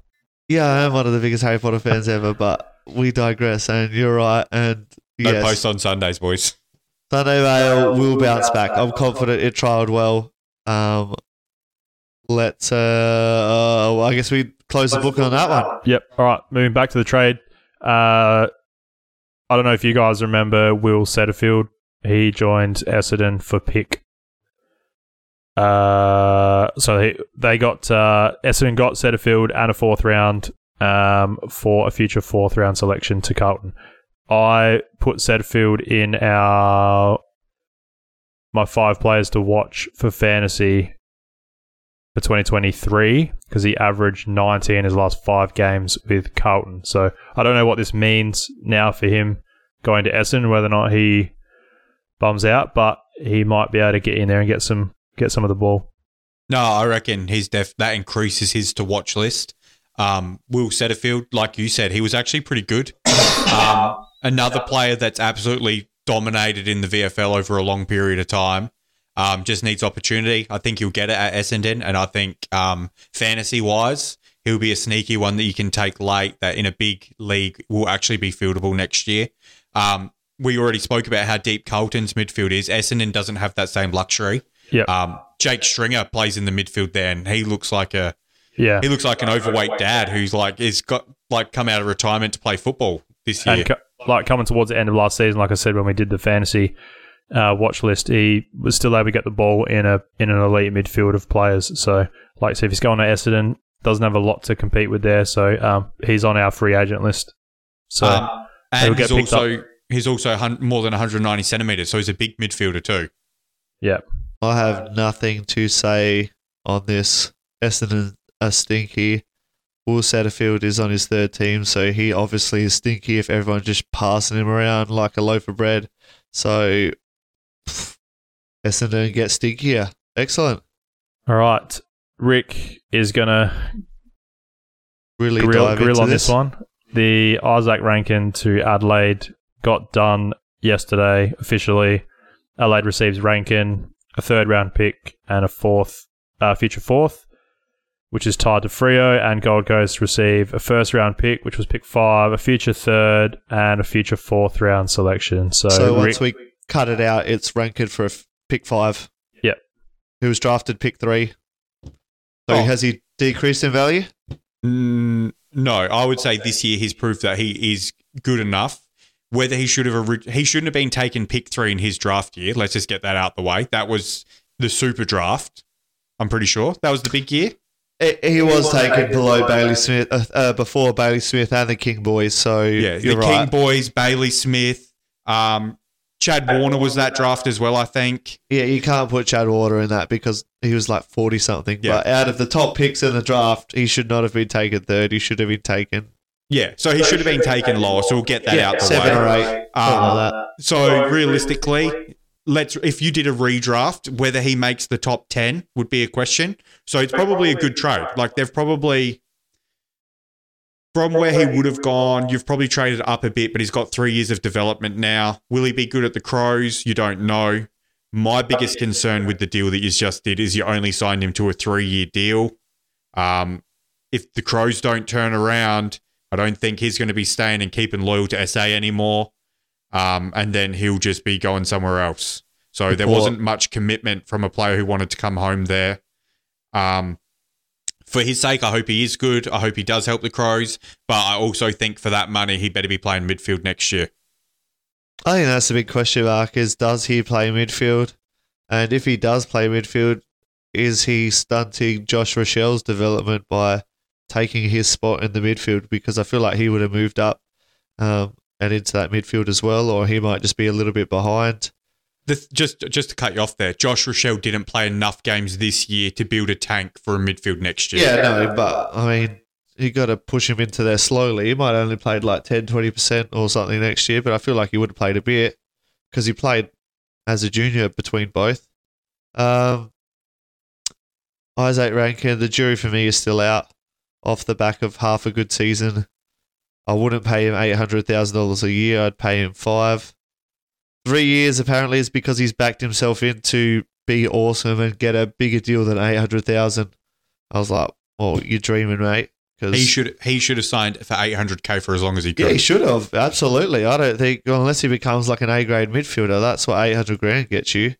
Yeah, I am one of the biggest Harry Potter fans ever, but we digress, and you're right. And No yes, post on Sundays, boys. Sunday Mail will bounce back. I'm confident it trialled well. Um, let's, uh, uh, well, I guess we close the book on that one. Yep. All right, moving back to the trade. Uh, I don't know if you guys remember Will Setterfield. He joined Essendon for pick. Uh, so he, they got uh, Essendon got Setterfield and a fourth round um, for a future fourth round selection to Carlton. I put Setterfield in our my five players to watch for fantasy for 2023 because he averaged 90 in his last five games with Carlton. So I don't know what this means now for him going to Essendon, whether or not he bums out, but he might be able to get in there and get some get some of the ball. No, I reckon he's def that increases his to watch list. Um, Will Setterfield, like you said, he was actually pretty good. Um, another player that's absolutely dominated in the VFL over a long period of time. Um, just needs opportunity. I think he'll get it at Essendon, and I think um, fantasy wise, he'll be a sneaky one that you can take late. That in a big league will actually be fieldable next year. Um, we already spoke about how deep Carlton's midfield is. Essendon doesn't have that same luxury. Yeah. Um, Jake Stringer plays in the midfield there, and he looks like a yeah. he looks like an overweight dad who's like is got like come out of retirement to play football this year. And co- like coming towards the end of last season, like I said when we did the fantasy uh, watch list, he was still able to get the ball in a in an elite midfield of players. So, like, so if he's going to Essendon, doesn't have a lot to compete with there. So, um, he's on our free agent list. So, Um, and he's also he's also more than 190 centimeters, so he's a big midfielder too. yeah, I have nothing to say on this. Essendon are stinky. Will Setterfield is on his third team, so he obviously is stinky if everyone's just passing him around like a loaf of bread. So pff, Essendon get stinkier. Excellent. all right. Rick is gonna Really grill, dive grill into on this. one. The Isaac Rankin to Adelaide got done yesterday officially. Adelaide receives Rankin, a third round pick, and a fourth, uh, future fourth, which is tied to Freo. And Gold Coast receive a first round pick, which was pick five, a future third, and a future fourth round selection. So, So Rick, once we cut it out, it's ranked for a f- pick five. Yep. He was drafted pick three. So Oh. has he decreased in value? Mm, no, I would say this year he's proved that he is good enough. Whether he should have ori- he shouldn't have been taken pick three in his draft year. Let's just get that out the way. That was the super draft. I'm pretty sure that was the big year. He- He was taken below Bailey Smith, uh, uh, before Bailey Smith and the King Boys. So Yeah, you're the right. King boys, Bailey Smith, um, Chad Warner was that draft as well. I think. Yeah, you can't put Chad Warner in that because he was like forty something. Yeah. But out of the top picks in the draft, he should not have been taken third. He should have been taken Yeah, so he should have been taken lower. So we'll get that out the seven way. or eight. Um, like that. So realistically, let's if you did a redraft, whether he makes the top ten would be a question. So it's probably a good trade. Like they've probably from where he would have gone, you've probably traded up a bit, but he's got three years of development now. Will he be good at the Crows? You don't know. My biggest concern with the deal that you just did is you only signed him to a three-year deal. Um, if the Crows don't turn around, I don't think he's going to be staying and keeping loyal to SA anymore um, and then he'll just be going somewhere else. So there wasn't much commitment from a player who wanted to come home there. Um, for his sake, I hope he is good. I hope he does help the Crows, but I also think for that money, he better be playing midfield next year. I think that's the big question mark: is does he play midfield? And if he does play midfield, is he stunting Josh Rachele's development by taking his spot in the midfield? Because I feel like he would have moved up um, and into that midfield as well, or he might just be a little bit behind. The, just just to cut you off there, Josh Rachele didn't play enough games this year to build a tank for a midfield next year. Yeah, no, but I mean, you got to push him into there slowly. He might only played like 10, 20% or something next year, but I feel like he would have played a bit because he played as a junior between both. Um, Izak Rankine, the jury for me is still out off the back of half a good season. I wouldn't pay him $800,000 a year. I'd pay him five. Three years apparently is because he's backed himself in to be awesome and get a bigger deal than 800000 I was like, well, you're dreaming, mate. Cause He should he should have signed for 800k for as long as he could. yeah, he should have. Absolutely. I don't think, unless he becomes like an A grade midfielder, that's what 800 grand gets you.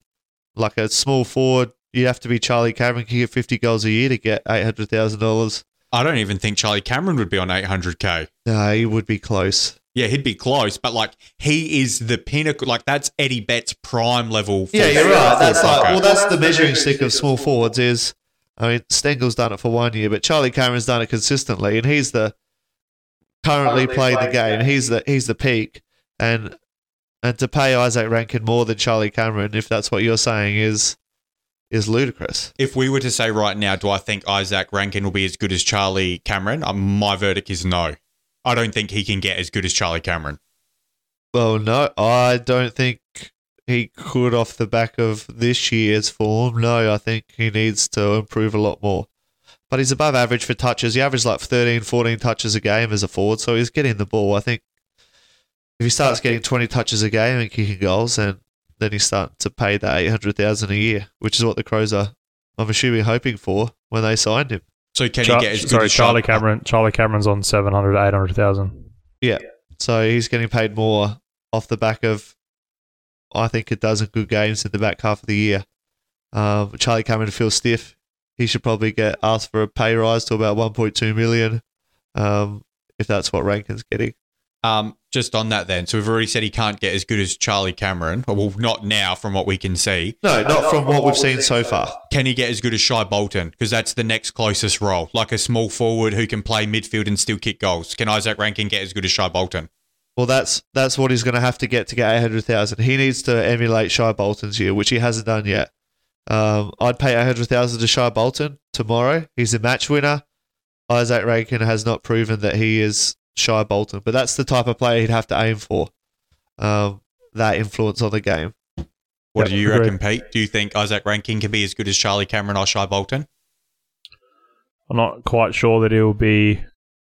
Like a small forward, you have to be Charlie Cameron, can get 50 goals a year to get $800,000. I don't even think Charlie Cameron would be on 800k. No, he would be close. Yeah, he'd be close, but like he is the pinnacle. Like that's Eddie Betts prime level. Yeah, you're right. for That's like, Bucko. well, that's the measuring stick of small forwards is, I mean, Stengle's done it for one year, but Charlie Cameron's done it consistently, and he's the currently playing the game. He's the he's the peak, and and to pay Izak Rankine more than Charlie Cameron, if that's what you're saying, is is ludicrous. If we were to say right now, do I think Izak Rankine will be as good as Charlie Cameron? Um, my verdict is no. I don't think he can get as good as Charlie Cameron. Well, no, I don't think he could off the back of this year's form. No, I think he needs to improve a lot more. But he's above average for touches. He averages like 13, 14 touches a game as a forward, so he's getting the ball. I think if he starts getting 20 touches a game and kicking goals, then then he's starting to pay that eight hundred thousand a year, which is what the Crows are. I'm assuming hoping for when they signed him. So can Char- he get as sorry, Charlie Char- Cameron. Charlie Cameron's on 700, 800,000. So he's getting paid more off the back of, I think, a dozen good games in the back half of the year. Um, Charlie Cameron feels stiff. He should probably get asked for a pay rise to about 1.2 million, um, if that's what Rankine's getting. Um, just on that then. So we've already said he can't get as good as Charlie Cameron. Well, not now from what we can see. No, not from what we've seen so far. Can he get as good as Shai Bolton? Because that's the next closest role. Like a small forward who can play midfield and still kick goals. Can Izak Rankine get as good as Shai Bolton? Well, that's that's what he's going to have to get to get 800,000. He needs to emulate Shai Bolton's year, which he hasn't done yet. Um, I'd pay 800,000 to Shai Bolton tomorrow. He's a match winner. Izak Rankine has not proven that he is Shai Bolton, but that's the type of player he'd have to aim for. Um, that influence on the game. What Yep, do you agreed. reckon, Pete? Do you think Izak Rankine can be as good as Charlie Cameron or Shai Bolton? I'm not quite sure that he'll be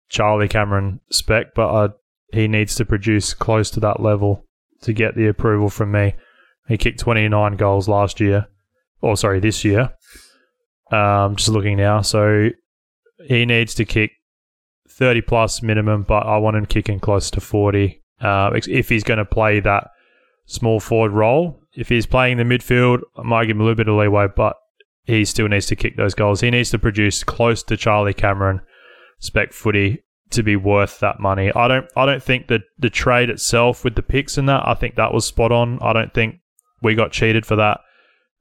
Charlie Cameron spec, but I, he needs to produce close to that level to get the approval from me. He kicked 29 goals last year, or sorry, this year. Um, just looking now, so he needs to kick 30 plus minimum, but I want him kicking close to 40. Uh, if he's going to play that small forward role, if he's playing the midfield, I might give him a little bit of leeway, but he still needs to kick those goals. He needs to produce close to Charlie Cameron spec footy to be worth that money. I don't I don't think that the trade itself with the picks and that, I think that was spot on. I don't think we got cheated for that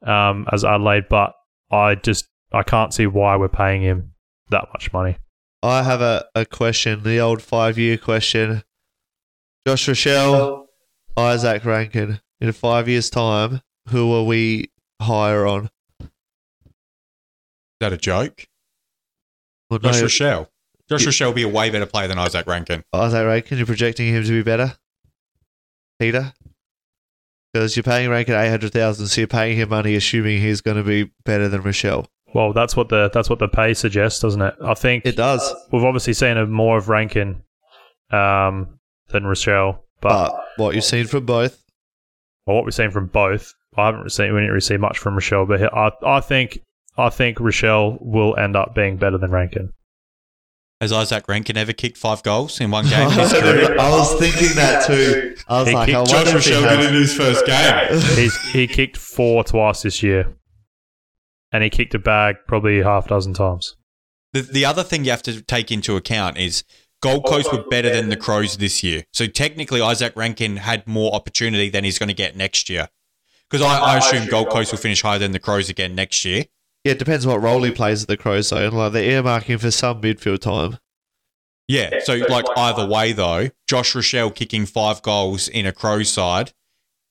um, as Adelaide, but I just I can't see why we're paying him that much money. I have a, a question, the old five year question. Josh Rachele, Izak Rankine. In five years' time, who are we higher on? Is that a joke? Well, Josh no, Rachele. Josh Yeah. Rachele will be a way better player than Izak Rankine. Izak Rankine, you're projecting him to be better? Peter? Because you're paying Rankine 800000 so you're paying him money assuming he's going to be better than Rachele. Well, that's what the that's what the pay suggests, doesn't it? I think It does. we've obviously seen a more of Rankine um, than Rachele, but But what you've seen from both, well, what we've seen from both, I haven't seen we didn't receive much from Rachele, but I I think I think Rachele will end up being better than Rankine. Has Izak Rankine ever kicked five goals in one game in his career? I was thinking that too. I was He like, I kicked wonder if he has. his first game. He's he kicked four twice this year, and he kicked a bag probably half a dozen times. The, the other thing you have to take into account is Gold Coast were better than the Crows this year. So technically, Izak Rankine had more opportunity than he's going to get next year. Because I, I assume Gold Coast will finish higher than the Crows again next year. Yeah, it depends what role he plays at the Crows, though. Like, they're earmarking for some midfield time. Yeah. So, like, either way, though, Josh Rachele kicking five goals in a Crows side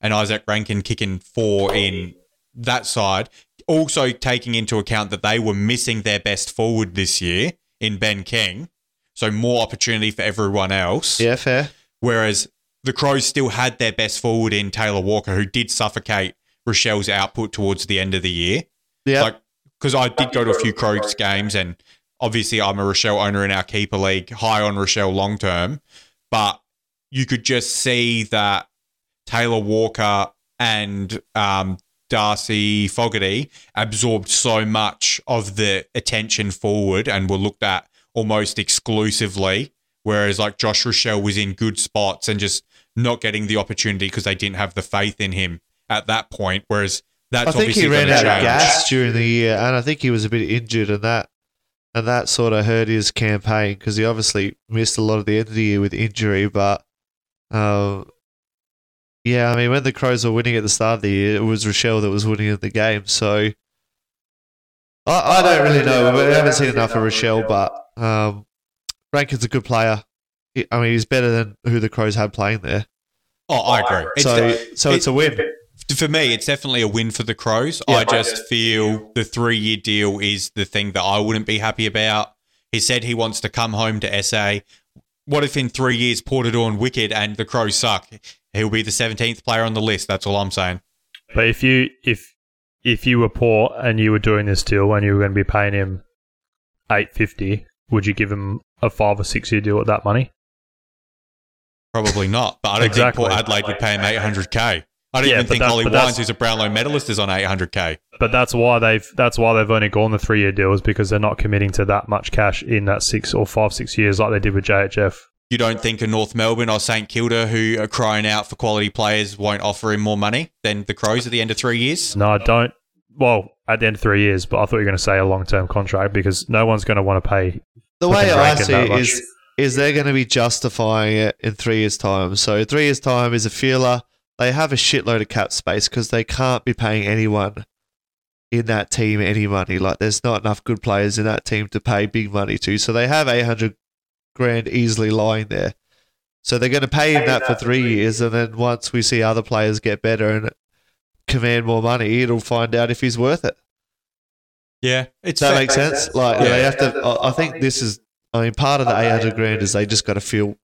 and Izak Rankine kicking four in that side. Also, taking into account that they were missing their best forward this year in Ben King. So, more opportunity for everyone else. Yeah, fair. Whereas the Crows still had their best forward in Taylor Walker, who did suffocate Rachele's output towards the end of the year. Yeah. Like, because I did go to a few Crows games, and obviously I'm a Rachele owner in our keeper league, high on Rachele long term. But you could just see that Taylor Walker and um, Darcy Fogarty absorbed so much of the attention forward and were looked at almost exclusively. Whereas like Josh Rachele was in good spots and just not getting the opportunity because they didn't have the faith in him at that point. Whereas that's I think obviously he ran out of gas during the year, and I think he was a bit injured, and that and that sort of hurt his campaign because he obviously missed a lot of the end of the year with injury. But uh, yeah, I mean, when the Crows were winning at the start of the year, it was Rachele that was winning in the game. So I, I don't really know. We haven't seen enough of Rachele, but um, Rankine's a good player. He- I mean, he's better than who the Crows had playing there. Oh, I agree. It's so, de- so it's a win. for me, it's definitely a win for the Crows. Yeah. I just feel the three year deal is the thing that I wouldn't be happy about. He said he wants to come home to SA. What if in three years Portador and Wicked and the Crows suck? He'll be the seventeenth player on the list. That's all I'm saying. But if you if if you were poor and you were doing this deal and you were going to be paying him eight fifty, would you give him a five or six year deal at that money? Probably not. But I don't Exactly. think Port Adelaide would pay him eight hundred k. I don't Yeah, even think Ollie Wines, who's a Brownlow medalist, is on 800k. But that's why they've that's why they've only gone the three year deals because they're not committing to that much cash in that six or five six years like they did with JHF. You don't think a North Melbourne or St Kilda, who are crying out for quality players, won't offer him more money than the Crows at the end of three years? No, I don't. Well, at the end of three years, but I thought you were going to say a long term contract because no one's going to want to pay. The way I see that it much. is, is they're going to be justifying it in three years' time. So three years' time is a feeler. They have a shitload of cap space because they can't be paying anyone in that team any money. Like there's not enough good players in that team to pay big money to. So they have 800 grand easily lying there. So they're going to pay him that for three years, and then once we see other players get better and command more money, it'll find out if he's worth it. Yeah, it's Does that fair. make sense? Like Yeah. they have to. I I think this is. I mean, part of the eight hundred grand is they just got to fill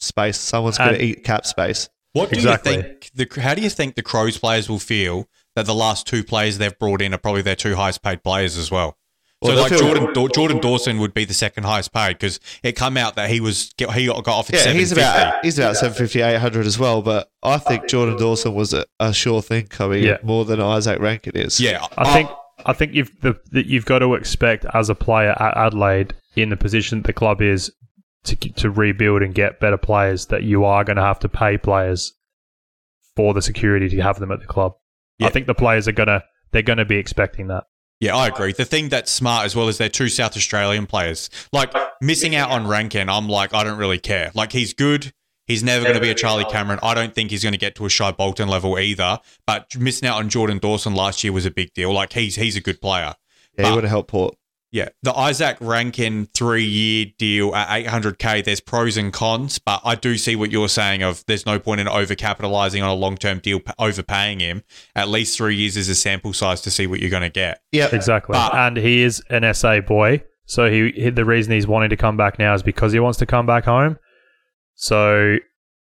space. Someone's going And- to eat cap space. What do Exactly. you think? The, how do you think the Crows players will feel that the last two players they've brought in are probably their two highest paid players as well? Well, so like Jordan Daw- Jordan Dawson would be the second highest paid because it come out that he was he got offered Yeah, seven he's about he's about 750, 800 as well. But I think Jordan Dawson was a, a sure thing coming Yeah. in more than Izak Rankine is. Yeah, I oh. think I think you've the, that you've got to expect as a player at Adelaide in the position that the club is to to rebuild and get better players that you are going to have to pay players for the security to have them at the club. Yeah. I think the players are gonna they're going to be expecting that. Yeah, I agree. The thing that's smart as well is they're two South Australian players. Like missing out on Rankine, I'm like, I don't really care. Like he's good. He's never going to be a Charlie Cameron. I don't think he's going to get to a Shai Bolton level either. But missing out on Jordan Dawson last year was a big deal. Like he's he's a good player. yeah, he would have helped Port. Yeah, the Izak Rankine three year deal at 800k. There's pros and cons, but I do see what you're saying. Of there's no point in overcapitalizing on a long term deal, overpaying him. At least three years is a sample size to see what you're going to get. Yeah, Exactly. But- and he is an SA boy, so he, he the reason he's wanting to come back now is because he wants to come back home. So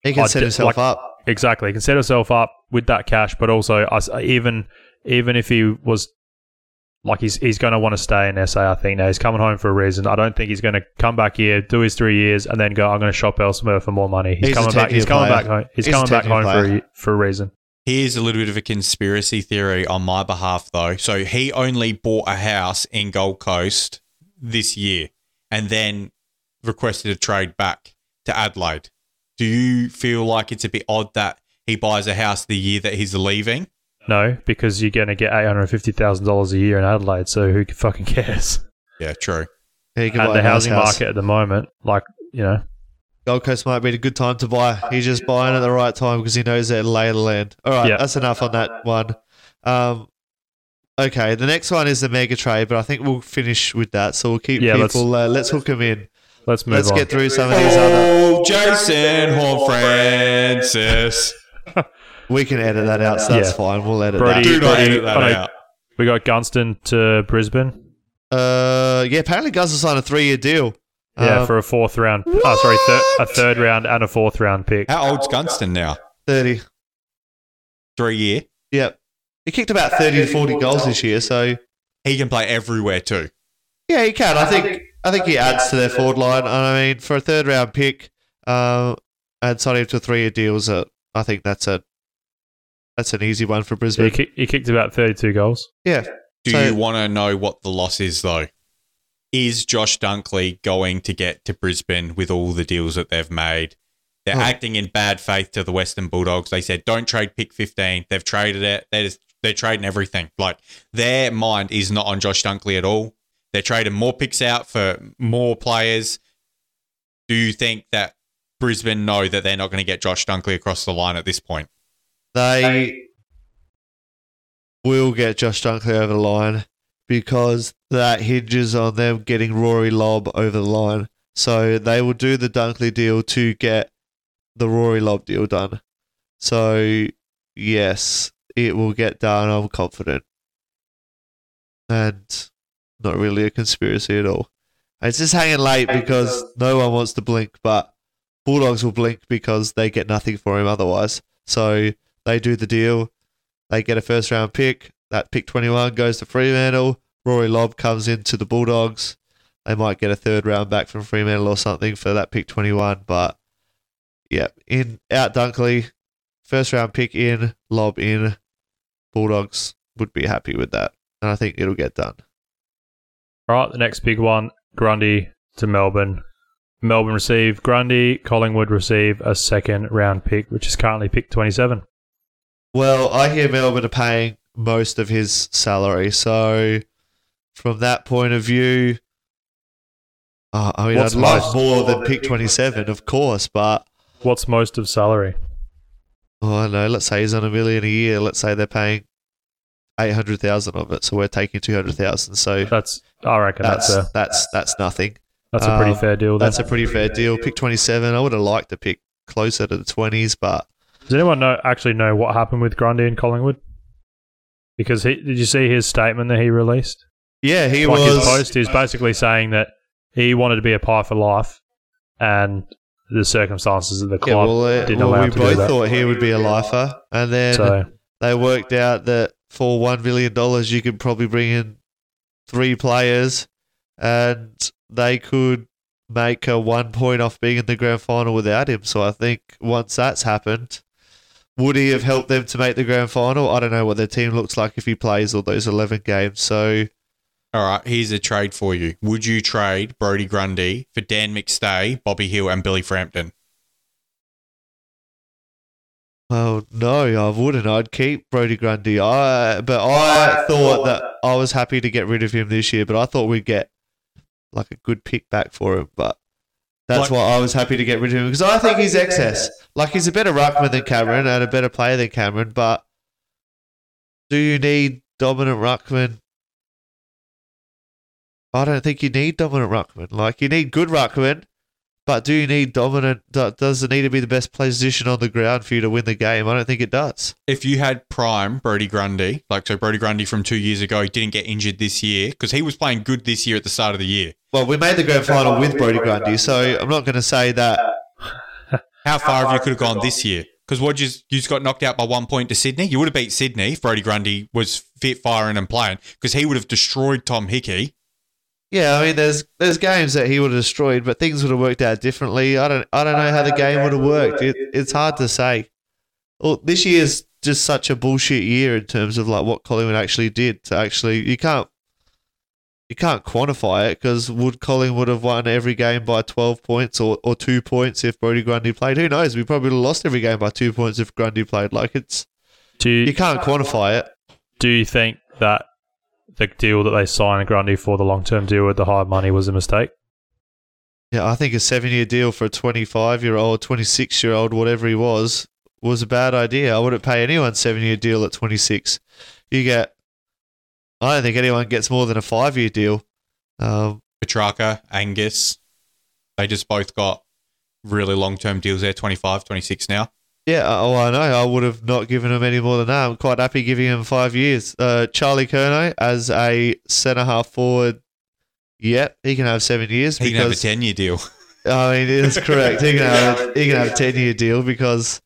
he can I set d- himself like- up. Exactly. He can set himself up with that cash, but also us, even even if he was like he's he's going to want to stay in SA. I think now he's coming home for a reason. I don't think he's going to come back here, do his three years, and then go. I'm going to shop elsewhere for more money. He's, He's coming back. He's 10-year coming player. back home. He's, He's coming back 10-year home for a, for a reason. Here's a little bit of a conspiracy theory on my behalf, though. So he only bought a house in Gold Coast this year and then requested a trade back to Adelaide. Do you feel like it's a bit odd that he buys a house the year that he's leaving? No, because you're going to get eight hundred fifty thousand dollars a year in Adelaide. So who fucking cares? Yeah, true. Yeah, he can At buy the nice housing house. market at the moment, like you know, Gold Coast might be a good time to buy. He's just buying at the right time because he knows their lay of the land. All right, Yeah. that's enough on that one. Um, okay, the next one is the mega trade, but I think we'll finish with that. So we'll keep Yeah, let's- people. Let's, uh, let's hook them in. let's move Let's on. get through some of these other. Oh, Jason Horne-Francis. We can edit that out, so that's Yeah. fine. We'll edit Brody- Do not Brody- edit that out. We got Gunston to Brisbane. Uh, yeah, apparently Gunston signed a three-year deal. Yeah, Um, for a fourth round. Oh, sorry, thir- a third round and a fourth round pick. How old's Gunston now? thirty. Three year. Yep, he kicked about thirty to forty goals this year. So He can play everywhere too. Yeah, he can. I think I think he adds to their forward line. And I mean, for a third round pick, um, and signing him to three year deals, uh, I think that's a that's an easy one for He, Brisbane. kick, he kicked about 32 goals. Yeah, Do So- you want to know what the loss is, though? Is Josh Dunkley going to get to Brisbane with all the deals that they've made? They're Oh. acting in bad faith to the Western Bulldogs. They said, don't trade pick 15. They've traded it. They're, just, they're trading everything. Like, their mind is not on Josh Dunkley at all. They're trading more picks out for more players. Do you think that Brisbane know that they're not going to get Josh Dunkley across the line at this point? They will get Josh Dunkley over the line because that hinges on them getting Rory Lobb over the line. So they will do the Dunkley deal to get the Rory Lobb deal done. So yes, it will get done. I'm confident, and not really a conspiracy at all. It's just hanging late because no one wants to blink, but Bulldogs will blink because they get nothing for him otherwise. So they do the deal. They get a first round pick. That pick 21 goes to Fremantle. Rory Lobb comes into the Bulldogs. They might get a third round back from Fremantle or something for that pick 21. But yeah, in out Dunkley first round pick in, Lobb in. Bulldogs would be happy with that, and I think it'll get done. All right, the next big one Grundy to Melbourne. Melbourne receive Grundy, Collingwood receive a second round pick, which is currently pick 27. Well, I hear Melbourne are paying most of his salary, so from that point of view, uh, I mean, What's I'd love more than pick twenty-seven, of course, but What's most of salary? oh, I don't know. Let's say he's on a million a year. Let's say they're paying eight hundred thousand of it, so we're taking two hundred thousand. So That's, I reckon that's, that's a, that's that's nothing. that's a pretty um, fair deal. Then. That's a pretty fair deal. Pick twenty-seven. I would have liked to pick closer to the twenties, but Does anyone know actually know what happened with Grundy and Collingwood? Because he, did you see his statement that he released? yeah, he like was. his post, he was basically saying that he wanted to be a pie for life, and the circumstances of the Yeah, club well, uh, didn't well allow we him to both do that. thought he would be a lifer, and then so they worked out that for one million dollars, you could probably bring in three players, and they could make a one point off being in the grand final without him. So I think once that's happened, would he have helped them to make the grand final? I don't know what their team looks like if he plays all those eleven games. So All right, here's a trade for you. Would you trade Brodie Grundy for Dan McStay, Bobby Hill, and Billy Frampton? Well, no, I wouldn't. I'd keep Brodie Grundy. I, but I thought that I was happy to get rid of him this year. But I thought we'd get like a good pick back for him. But that's Like- why I was happy to get rid of him because I think he's excess. Like he's a better ruckman than Cameron and a better player than Cameron. But do you need dominant ruckman? I don't think you need dominant ruckman. Like you need good ruckman. But do you need dominant? Does it need to be the best position on the ground for you to win the game? I don't think it does. If you had prime Brodie Grundy, like so Brodie Grundy from two years ago, he didn't get injured this year because he was playing good this year at the start of the year. Well, we made the grand final with Brodie Grundy, so I'm not going to say that. How far have you could have gone this year? Because what you you just got knocked out by one point to Sydney. You would have beat Sydney if Brodie Grundy was fit, firing, and playing because he would have destroyed Tom Hickey. Yeah, I mean, there's there's games that he would have destroyed, but things would have worked out differently. I don't I don't know how the game would have worked. It, it's hard to say. Well, this year's just such a bullshit year in terms of like what Collingwood actually did. To actually, you can't you can't quantify it because would Collingwood have won every game by 12 points or, or two points if Brodie Grundy played? Who knows? We probably would have lost every game by two points if Grundy played. Like it's do you, you can't quantify it. do you think that the deal that they signed Grundy for the long term deal with the high money was a mistake? Yeah, I think a seven year deal for a 25 year old, 26 year old, whatever he was, was a bad idea. I wouldn't pay anyone seven year deal at 26. You get, I don't think anyone gets more than a five year deal. Um, Petracca, Angus, they just both got really long term deals there 25, 26 now. Yeah, oh, I know. I would have not given him any more than that. I'm quite happy giving him five years. Uh, Charlie Curnow as a centre half forward, yep, he can have seven years He can have a 10 year deal. I mean, it's correct. He can have he can have a ten year deal because,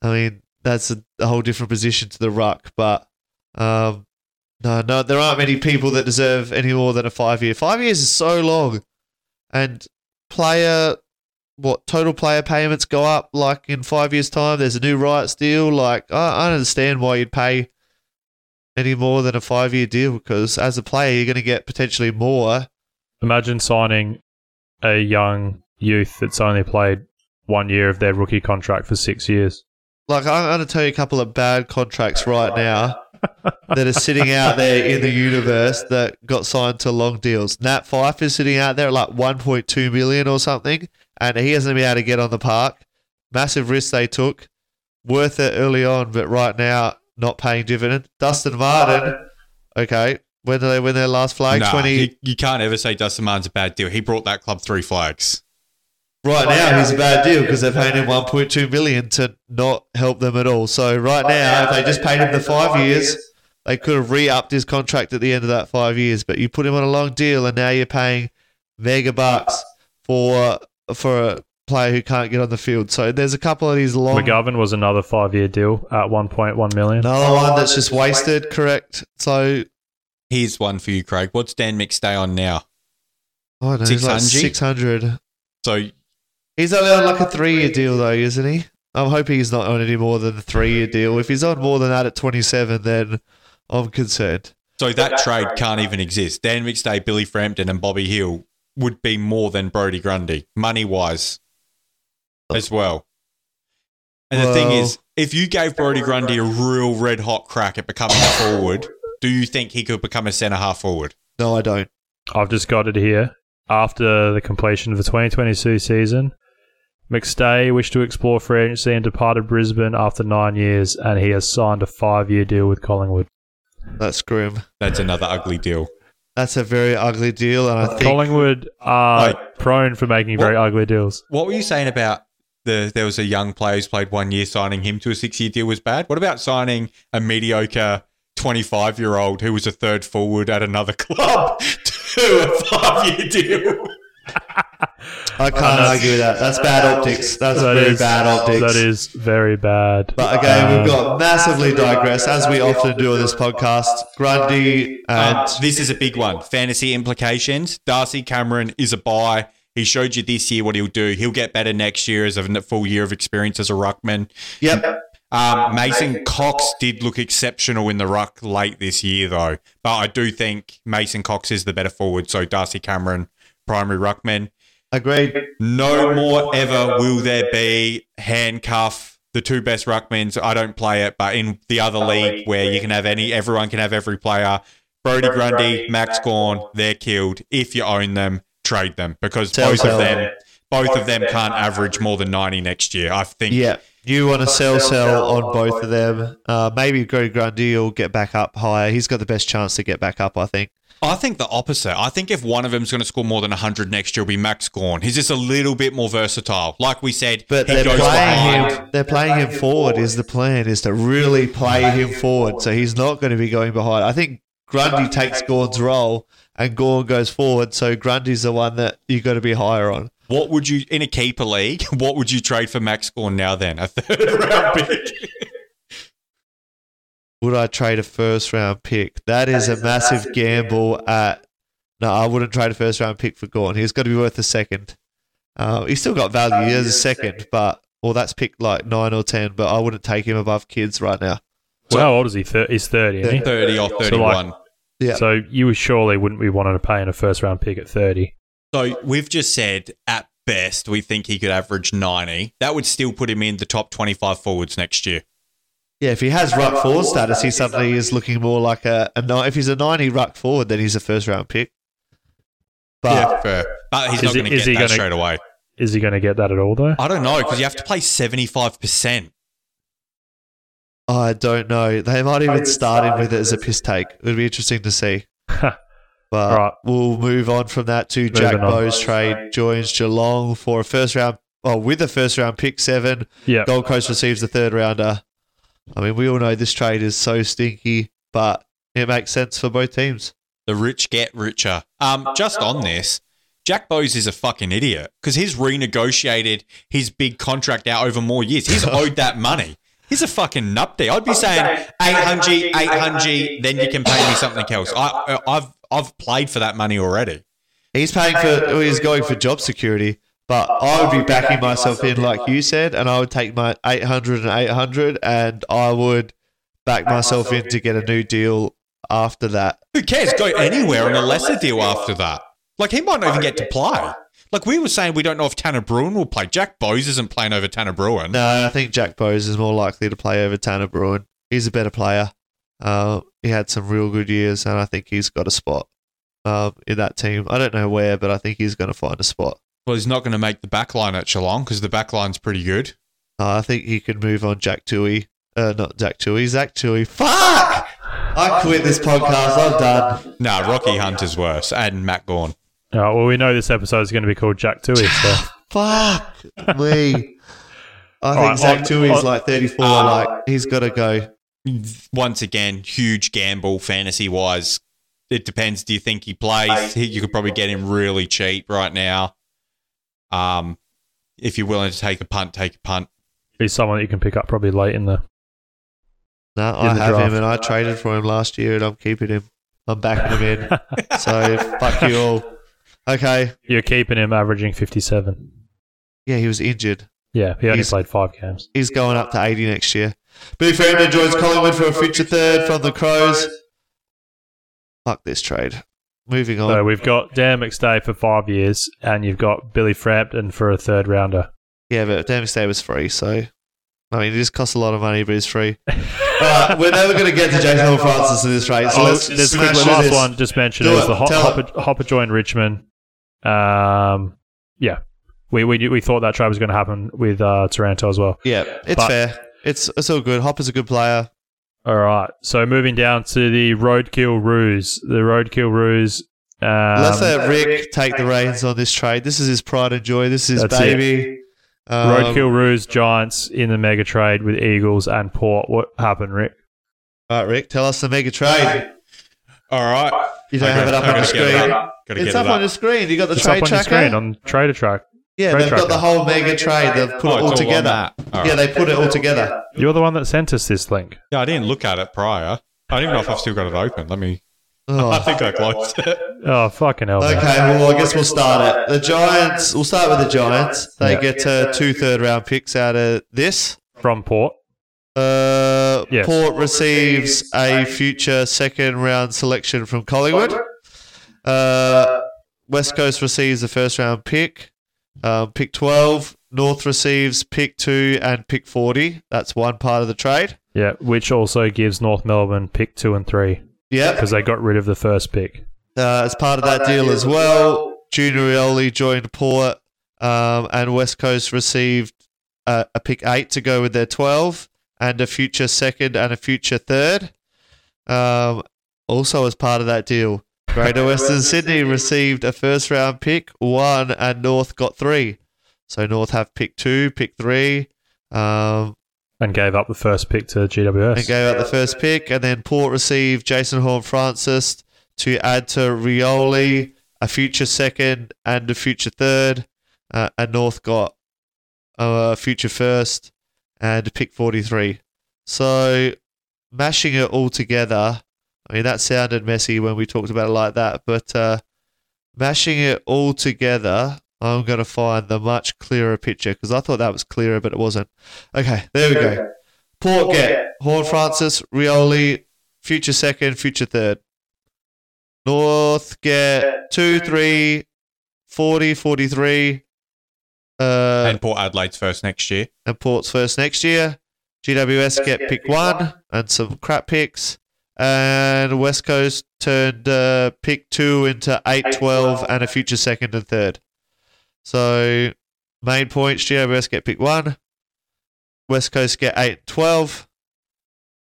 I mean, that's a, a whole different position to the ruck. But um, no, no, there aren't many people that deserve any more than a five year. Five years is so long, and player what total player payments go up like in five years' time. There's a new rights deal. Like I, I don't understand why you'd pay any more than a five year deal because as a player you're going to get potentially more Imagine signing a young youth that's only played one year of their rookie contract for six years. Like I'm going to tell you a couple of bad contracts right now that are sitting out there in the universe that got signed to long deals. Nat Fyfe is sitting out there at like 1.2 million or something, and he hasn't been able to get on the park. Massive risk they took, worth it early on, but right now not paying dividend. Dustin Martin, okay, when did they win their last flag? Nah, 20. you, you can't ever say Dustin Martin's a bad deal. He brought that club three flags. Right now, he's a bad deal because they're paying him 1.2 million to not help them at all. So right now, if they just paid him the five years, they could have re-upped his contract at the end of that five years. But you put him on a long deal, and now you're paying mega bucks for for a player who can't get on the field. So there's a couple of these long. McGovern was another five year deal at 1.1 million. Another one that's just wasted. Correct. So Here's one for you, Craig. What's Dan McStay on now? Oh, I don't know. He's like 600? 600. So He's only on like a three-year deal though, isn't he? I'm hoping he's not on any more than a three year deal. If he's on more than that at 27, then I'm concerned. So that trade can't even exist. Dan McStay, Billy Frampton, and Bobby Hill would be more than Brodie Grundy, money wise, as well. And the thing is, if you gave Brodie Grundy a real red hot crack at becoming a forward, do you think he could become a centre half forward? No, I don't. I've just got it here. After the completion of the 2022 season, McStay wished to explore free agency and departed Brisbane after nine years, and he has signed a five-year deal with Collingwood. That's grim. That's another ugly deal. That's a very ugly deal, and I uh, think Collingwood are Like- prone for making very ugly deals. What were you saying about the there was a young player who's played one year signing him to a six year deal was bad? What about signing a mediocre twenty five year old who was a third forward at another club to a five year deal? I can't argue with that. That's bad optics. That's That very is- bad optics. That is very bad. But again, Um, we've got massively digressed, as we often do on this podcast. Grundy and Um, this is a big one. Fantasy implications. Darcy Cameron is a buy. He showed you this year what he'll do. He'll get better next year as a full year of experience as a ruckman. yep, Um, Mason Cox did look exceptional in the ruck late this year, though. But I do think Mason Cox is the better forward. So Darcy Cameron, primary ruckman. agreed. No more ever will there be handcuff the two best ruckmans. I don't play it, but in the other league where you can have any, everyone can have every player. Brodie Grundy, Max Gawn, they're killed. If you own them, trade them because Sell, both sell. of them, both of them can't average more than ninety next year. I think. Yeah, you want to sell, sell on both of them. Uh, maybe Greg Grundy will get back up higher. He's got the best chance to get back up, I think. I think the opposite. I think if one of them's going to score more than 100 next year, it'll be Max Gawn. He's just a little bit more versatile. Like we said, But he they're playing behind. him. They're playing him forward. Is the plan? Is to really play him forward, so he's not going to be going behind. I think Grundy takes Gawn's role, and Gawn goes forward. So Grundy's the one that you got to be higher on. What would you, in a keeper league, what would you trade for Max Gawn now then? A third round pick? Would I trade a first round pick? That is a massive gamble. At no, I wouldn't trade a first round pick for Gawn. He's got to be worth a second. Uh, he's still got value as a second, but well, that's picked like nine or ten. But I wouldn't take him above kids right now. well, how old is he? Thir- he's 30, isn't he? 30 or 31. Yeah. So you surely wouldn't be wanting to pay in a first round pick at 30. So we've just said at best we think he could average 90. That would still put him in the top 25 forwards next year. Yeah, if he has ruck forward status, he suddenly is looking more like a, a ni- if he's a ninety ruck forward, then he's a first round pick. But yeah, fair. But he's Is not he- going to get that gonna- straight away. Is he going to get that at all, though? I don't know because you have to play 75%. I don't know. They might even start him with it as a piss take. It would be interesting to see. But Right. we'll move on from that to Jack Moving on. Bowes trade joins Geelong for a first round, well, with a first round pick seven. yeah. Gold Coast receives the third rounder. I mean, we all know this trade is so stinky, but it makes sense for both teams. The rich get richer. Um, just on this, Jack Bowes is a fucking idiot because he's renegotiated his big contract out over more years. He's owed that money. He's a fucking nupty. I'd be saying 800, 800, then you can pay me something else. I, I've I've played for that money already. He's paying for, he's going for job security, but I would be backing myself in, like you said, and I would take my 800 and 800, and I would back myself in to get a new deal after that. Who cares? Go anywhere on a lesser deal after that. Like he might not even get to play. Like we were saying, we don't know if Tanner Bruhn will play. Jack Bowes isn't playing over Tanner Bruhn. No, I think Jack Bowes is more likely to play over Tanner Bruhn. He's a better player. Uh, he had some real good years, and I think he's got a spot um, in that team. I don't know where, but I think he's going to find a spot. Well, he's not going to make the back line at Geelong because the back line's pretty good. Uh, I think he can move on Jack Tuohy. Uh, not Jack Tuohy, Zach Tuohy. Fuck! I quit this podcast. I'm done. Nah, Rocky Hunt is worse, and Matt Gorn. All right, well, we know this episode is going to be called Jack Tuohy, so Fuck me. I think Alright, Zach on- Tuohy's on- like 34. Uh, like he's got to go. Once again, huge gamble fantasy wise. It depends. Do you think he plays? He- You could probably get him really cheap right now. Um, if you're willing to take a punt, take a punt. he's someone that you can pick up probably late in the. No, in I the have draft. him, and I traded for him last year, and I'm keeping him. I'm backing him in. so fuck you all. Okay. You're keeping him averaging 57. Yeah, he was injured. Yeah, he only He's- played five games. He's going up to 80 next year. Billy Ferrando joins Collingwood for a future third from the Crows. Fuck this trade. Moving on. So we've got Dan McStay for five years, and you've got Billy Frampton for a third rounder. Yeah, but Dan Stay was free, so I mean, it just costs a lot of money, but it's free. Alright, we're never going to get to Jason Horne-Francis in this trade, so Oh, let's there's smash the last this. one just mentioned Do is it. the Hop- Hopper, Hopper joined Richmond. Um, yeah, we, we we thought that trade was going to happen with uh, Taranto as well. Yeah, it's But- fair. It's it's all good. Hopper's a good player. All right, so moving down to the Roadkill Ruse, the Roadkill Ruse. Um, Let's let Rick take the reins on this trade. This is his pride and joy. This is his That's baby. Um, Roadkill Ruse Giants in the mega trade with Eagles and Port. What happened, Rick? All right, Rick, tell us the mega trade. All right. You don't I have it up I on the gotta it screen. up. It's get up it on the screen. You got the It's trade up on your tracker. screen on Trader Track. Yeah, trade they've got the whole mega trade. They've put Oh, it it's all on together. that. All Yeah, right. they put it all together. You're the one that sent us this link. Yeah, I didn't look at it prior. I don't even know if I've still got it open. Let me. I Oh. think I closed it. Oh fucking hell! man. Okay, well, I guess we'll start it. The Giants, we'll start with the Giants. They Yeah. get uh, two third round picks out of this. From Port. Uh, Yes. Port receives a future second round selection from Collingwood. Uh, West Coast receives the first round pick, um, pick 12. North receives pick 2 and pick 40. That's one part of the trade. Yeah, which also gives North Melbourne pick two and three Yep. because they got rid of the first pick. Uh, as part of that deal as well, Junior Rioli joined Port, um, and West Coast received uh, a pick eight to go with their 12, and a future second and a future third. Um, also, as part of that deal, Greater Western Sydney received a first round pick, one, and North got three. So North have pick two, pick three, um, And gave up the first pick to GWS. and gave up the first pick. And then Port received Jason Horne-Francis to add to Rioli, a future second and a future third. Uh, and North got a future first and a pick 43. So mashing it all together, I mean, that sounded messy when we talked about it like that, but uh, mashing it all together, I'm going to find the much clearer picture because I thought that was clearer, but it wasn't. Okay, there we go. Port get Horne-Francis, Rioli, future second, future third. North get 2, 3, 40, 43. Uh, and Port Adelaide's first next year. and Port's first next year. GWS get pick one and some crap picks. And West Coast turned uh, pick two into 8 12 and a future second and third. So, main points GWS get pick one. West Coast get 8 12.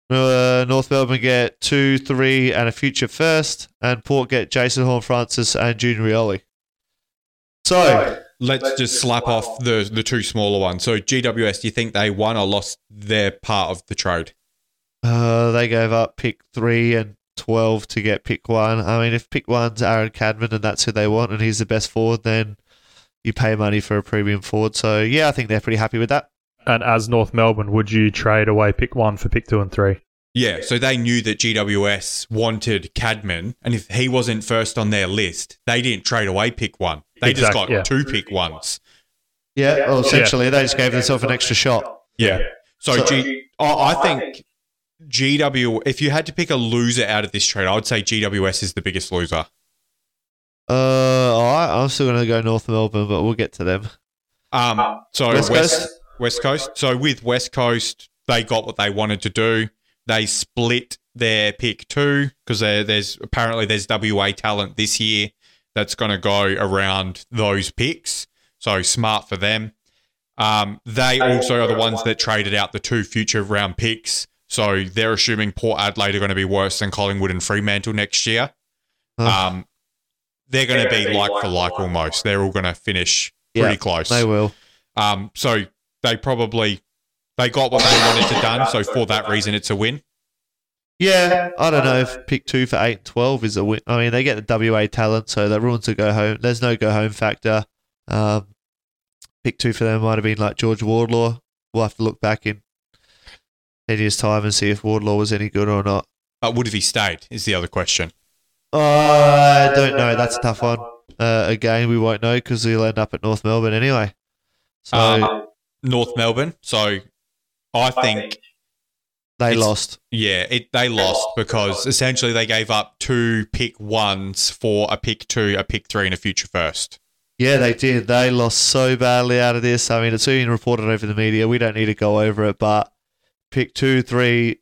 Uh, North Melbourne get 2 3 and a future first. And Port get Jason Horne-Francis and Junior Rioli. So, Let's just slap off the the two smaller ones. So GWS, do you think they won or lost their part of the trade? Uh, they gave up pick three and twelve to get pick one. I mean, if pick one's Aaron Cadman and that's who they want, and he's the best forward, then you pay money for a premium forward. So yeah, I think they're pretty happy with that. And as North Melbourne, would you trade away pick one for pick two and three? Yeah, so they knew that GWS wanted Cadman, and if he wasn't first on their list, they didn't trade away pick one. They Exact- just got yeah. two pick ones. Yeah, well, essentially they just gave themselves an extra shot. Yeah. So, So- G, I I think GW. If you had to pick a loser out of this trade, I would say GWS is the biggest loser. Uh, right, I'm still gonna go North Melbourne, but we'll get to them. Um, so West West Coast? West Coast. So with West Coast, they got what they wanted to do. They split their pick two because there's apparently there's WA talent this year that's going to go around those picks. So smart for them. Um, they also are the ones that traded out the two future round picks. So they're assuming Port Adelaide are going to be worse than Collingwood and Fremantle next year. Huh. Um, they're going to be like for like almost. They're all going to finish pretty Yeah, close. They will. Um, so they probably they got what they wanted to done. So for that reason, it's a win. Yeah, I don't know if pick two for eight and twelve is a win. I mean, they get the WA talent, so that ruins to go home. There's no go home factor. Um, pick two for them might have been like George Wardlaw. We'll have to look back in years' time and see if Wardlaw was any good or not. But would have he stayed? Is the other question. I don't know. That's a tough one. Uh, again, we won't know because he'll end up at North Melbourne anyway. So Um, North Melbourne. So I think They lost. yeah, it they lost because essentially they gave up two pick ones for a pick two, a pick three, and a future first. Yeah, they did. They lost so badly out of this. I mean, it's been reported over the media. We don't need to go over it, but pick two, three,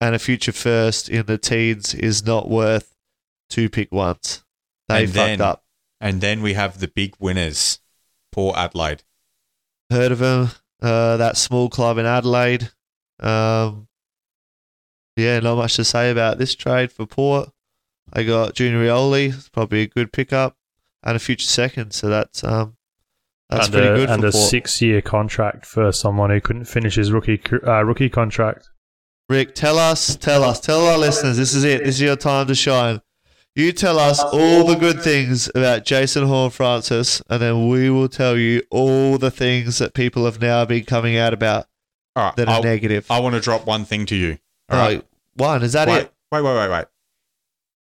and a future first in the teens is not worth two pick ones. They And fucked then- up. And then we have the big winners, Port Adelaide. Heard of them? Uh, that small club in Adelaide. Um, yeah, not much to say about this trade for Port. I got Junior Rioli, probably a good pickup, and a future second. So that's um, that's and pretty a, good and for a Port. six-year contract for someone who couldn't finish his rookie uh, rookie contract. Rick, tell us, tell us, tell our listeners, this is it. This is your time to shine. You tell us all the good things about Jason Horne-Francis, and then we will tell you all the things that people have now been coming out about All right, that are I, negative. I want to drop one thing to you. All Oh, right, one, is that wait, it? wait, wait, wait, wait.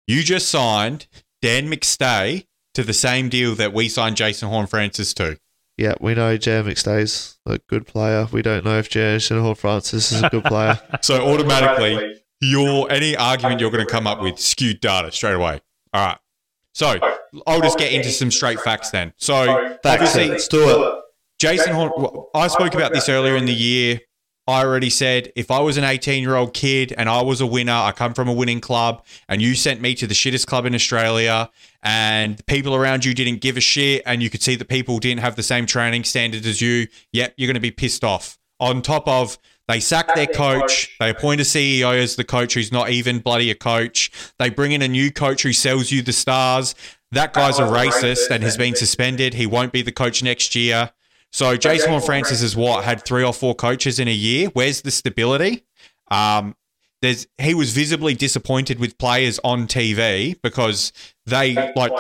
You just signed Dan McStay to the same deal that we signed Jason Horne-Francis to. Yeah, we know Jan McStay's a good player. We don't know if Jason Horne-Francis is a good player. So automatically, your any argument you're going to come up with skewed data straight away. All right. So I'll just get into some straight facts then. So Facts, obviously, let's do it. Jason Horn. I spoke about this earlier in the year. I already said if I was an 18 year old kid and I was a winner, I come from a winning club, and you sent me to the shittest club in Australia, and the people around you didn't give a shit, and you could see that people didn't have the same training standards as you, yep, you're going to be pissed off. On top of they sack their coach, they appoint a CEO as the coach who's not even bloody a coach. They bring in a new coach who sells you the stars. That guy's a racist and has been suspended. He won't be the coach next year. So Jason Horne-Francis is what had three or four coaches in a year. Where's the stability? Um, there's he was visibly disappointed with players on TV because they like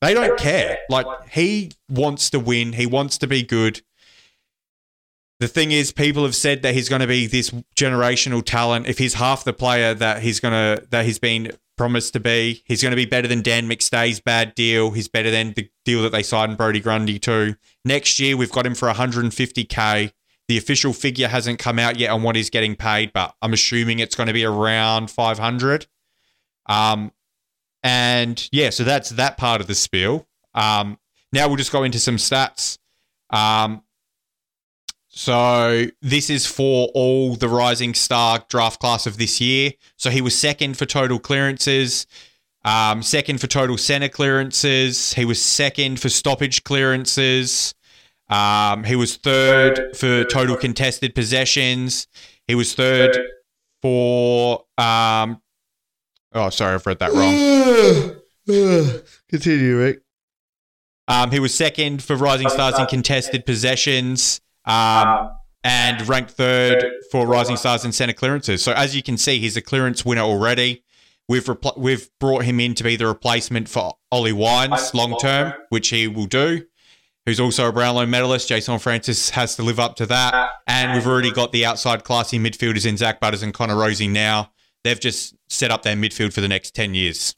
they don't care. Like he wants to win. He wants to be good. The thing is, people have said that he's going to be this generational talent. If he's half the player that he's going to that he's been promised to be, he's going to be better than Dan McStay's bad deal. He's better than the deal that they signed Brodie Grundy to. Next year, we've got him for 150k. The official figure hasn't come out yet on what he's getting paid, but I'm assuming it's going to be around 500. Um, and yeah, so that's that part of the spiel. Um, now we'll just go into some stats. Um, so this is for all the Rising Star draft class of this year. So he was second for total clearances, um, second for total center clearances. He was second for stoppage clearances. Um, he was third for total contested possessions. He was third for. Um, oh, sorry, I've read that wrong. Continue, Rick. Um, he was second for Rising Stars in contested possessions um, and ranked third for Rising Stars in center clearances. So as you can see, he's a clearance winner already. We've repl- we've brought him in to be the replacement for Ollie Wines long term, which he will do. Who's also a Brownlow medalist. Jason Francis has to live up to that. And we've already got the outside classy midfielders in Zak Butters and Connor Rozee now. They've just set up their midfield for the next 10 years.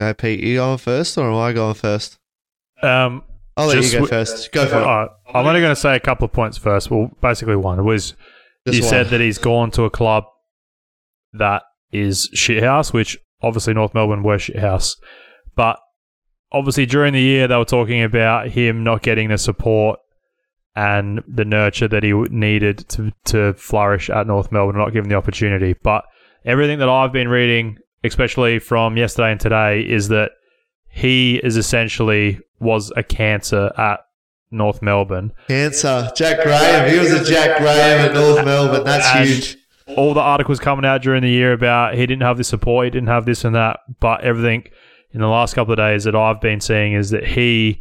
Okay, Pete, you going first or am I going first? Um, I'll let you go w- first. Go for it. Alright, I'm only going to say a couple of points first. Well, basically one was Just you one. said that he's gone to a club that is shithouse, which obviously North Melbourne were shithouse. But obviously during the year they were talking about him not getting the support and the nurture that he needed to to flourish at North Melbourne, not given the opportunity. But everything that I've been reading, especially from yesterday and today, is that he is essentially was a cancer at North Melbourne. Cancer. Jack Graham. He was a Jack Graham at North Melbourne. That's And huge. all the articles coming out during the year about he didn't have the support, he didn't have this and that, but everything in the last couple of days that I've been seeing is that he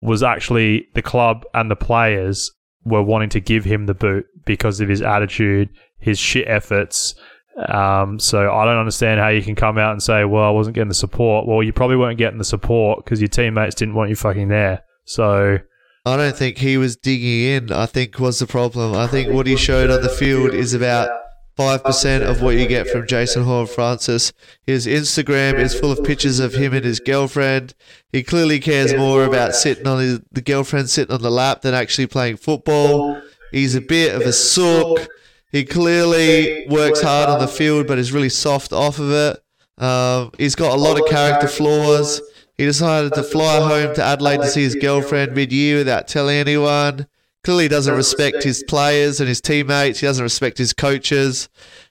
was actually the club and the players were wanting to give him the boot because of his attitude, his shit efforts. Um, so I don't understand how you can come out and say, "Well, I wasn't getting the support." Well, you probably weren't getting the support because your teammates didn't want you fucking there. So I don't think he was digging in, I think was the problem. I think what he showed on the field is about 5% of what you get from Jason Horne-Francis. His Instagram is full of pictures of him and his girlfriend. He clearly cares more about sitting on his, the girlfriend sitting on the lap than actually playing football. He's a bit of a sook. He clearly works hard on the field, but is really soft off of it. Um, he's got a lot of character flaws. He decided to fly home to Adelaide to see his girlfriend mid year without telling anyone. Clearly doesn't respect his players and his teammates. He doesn't respect his coaches.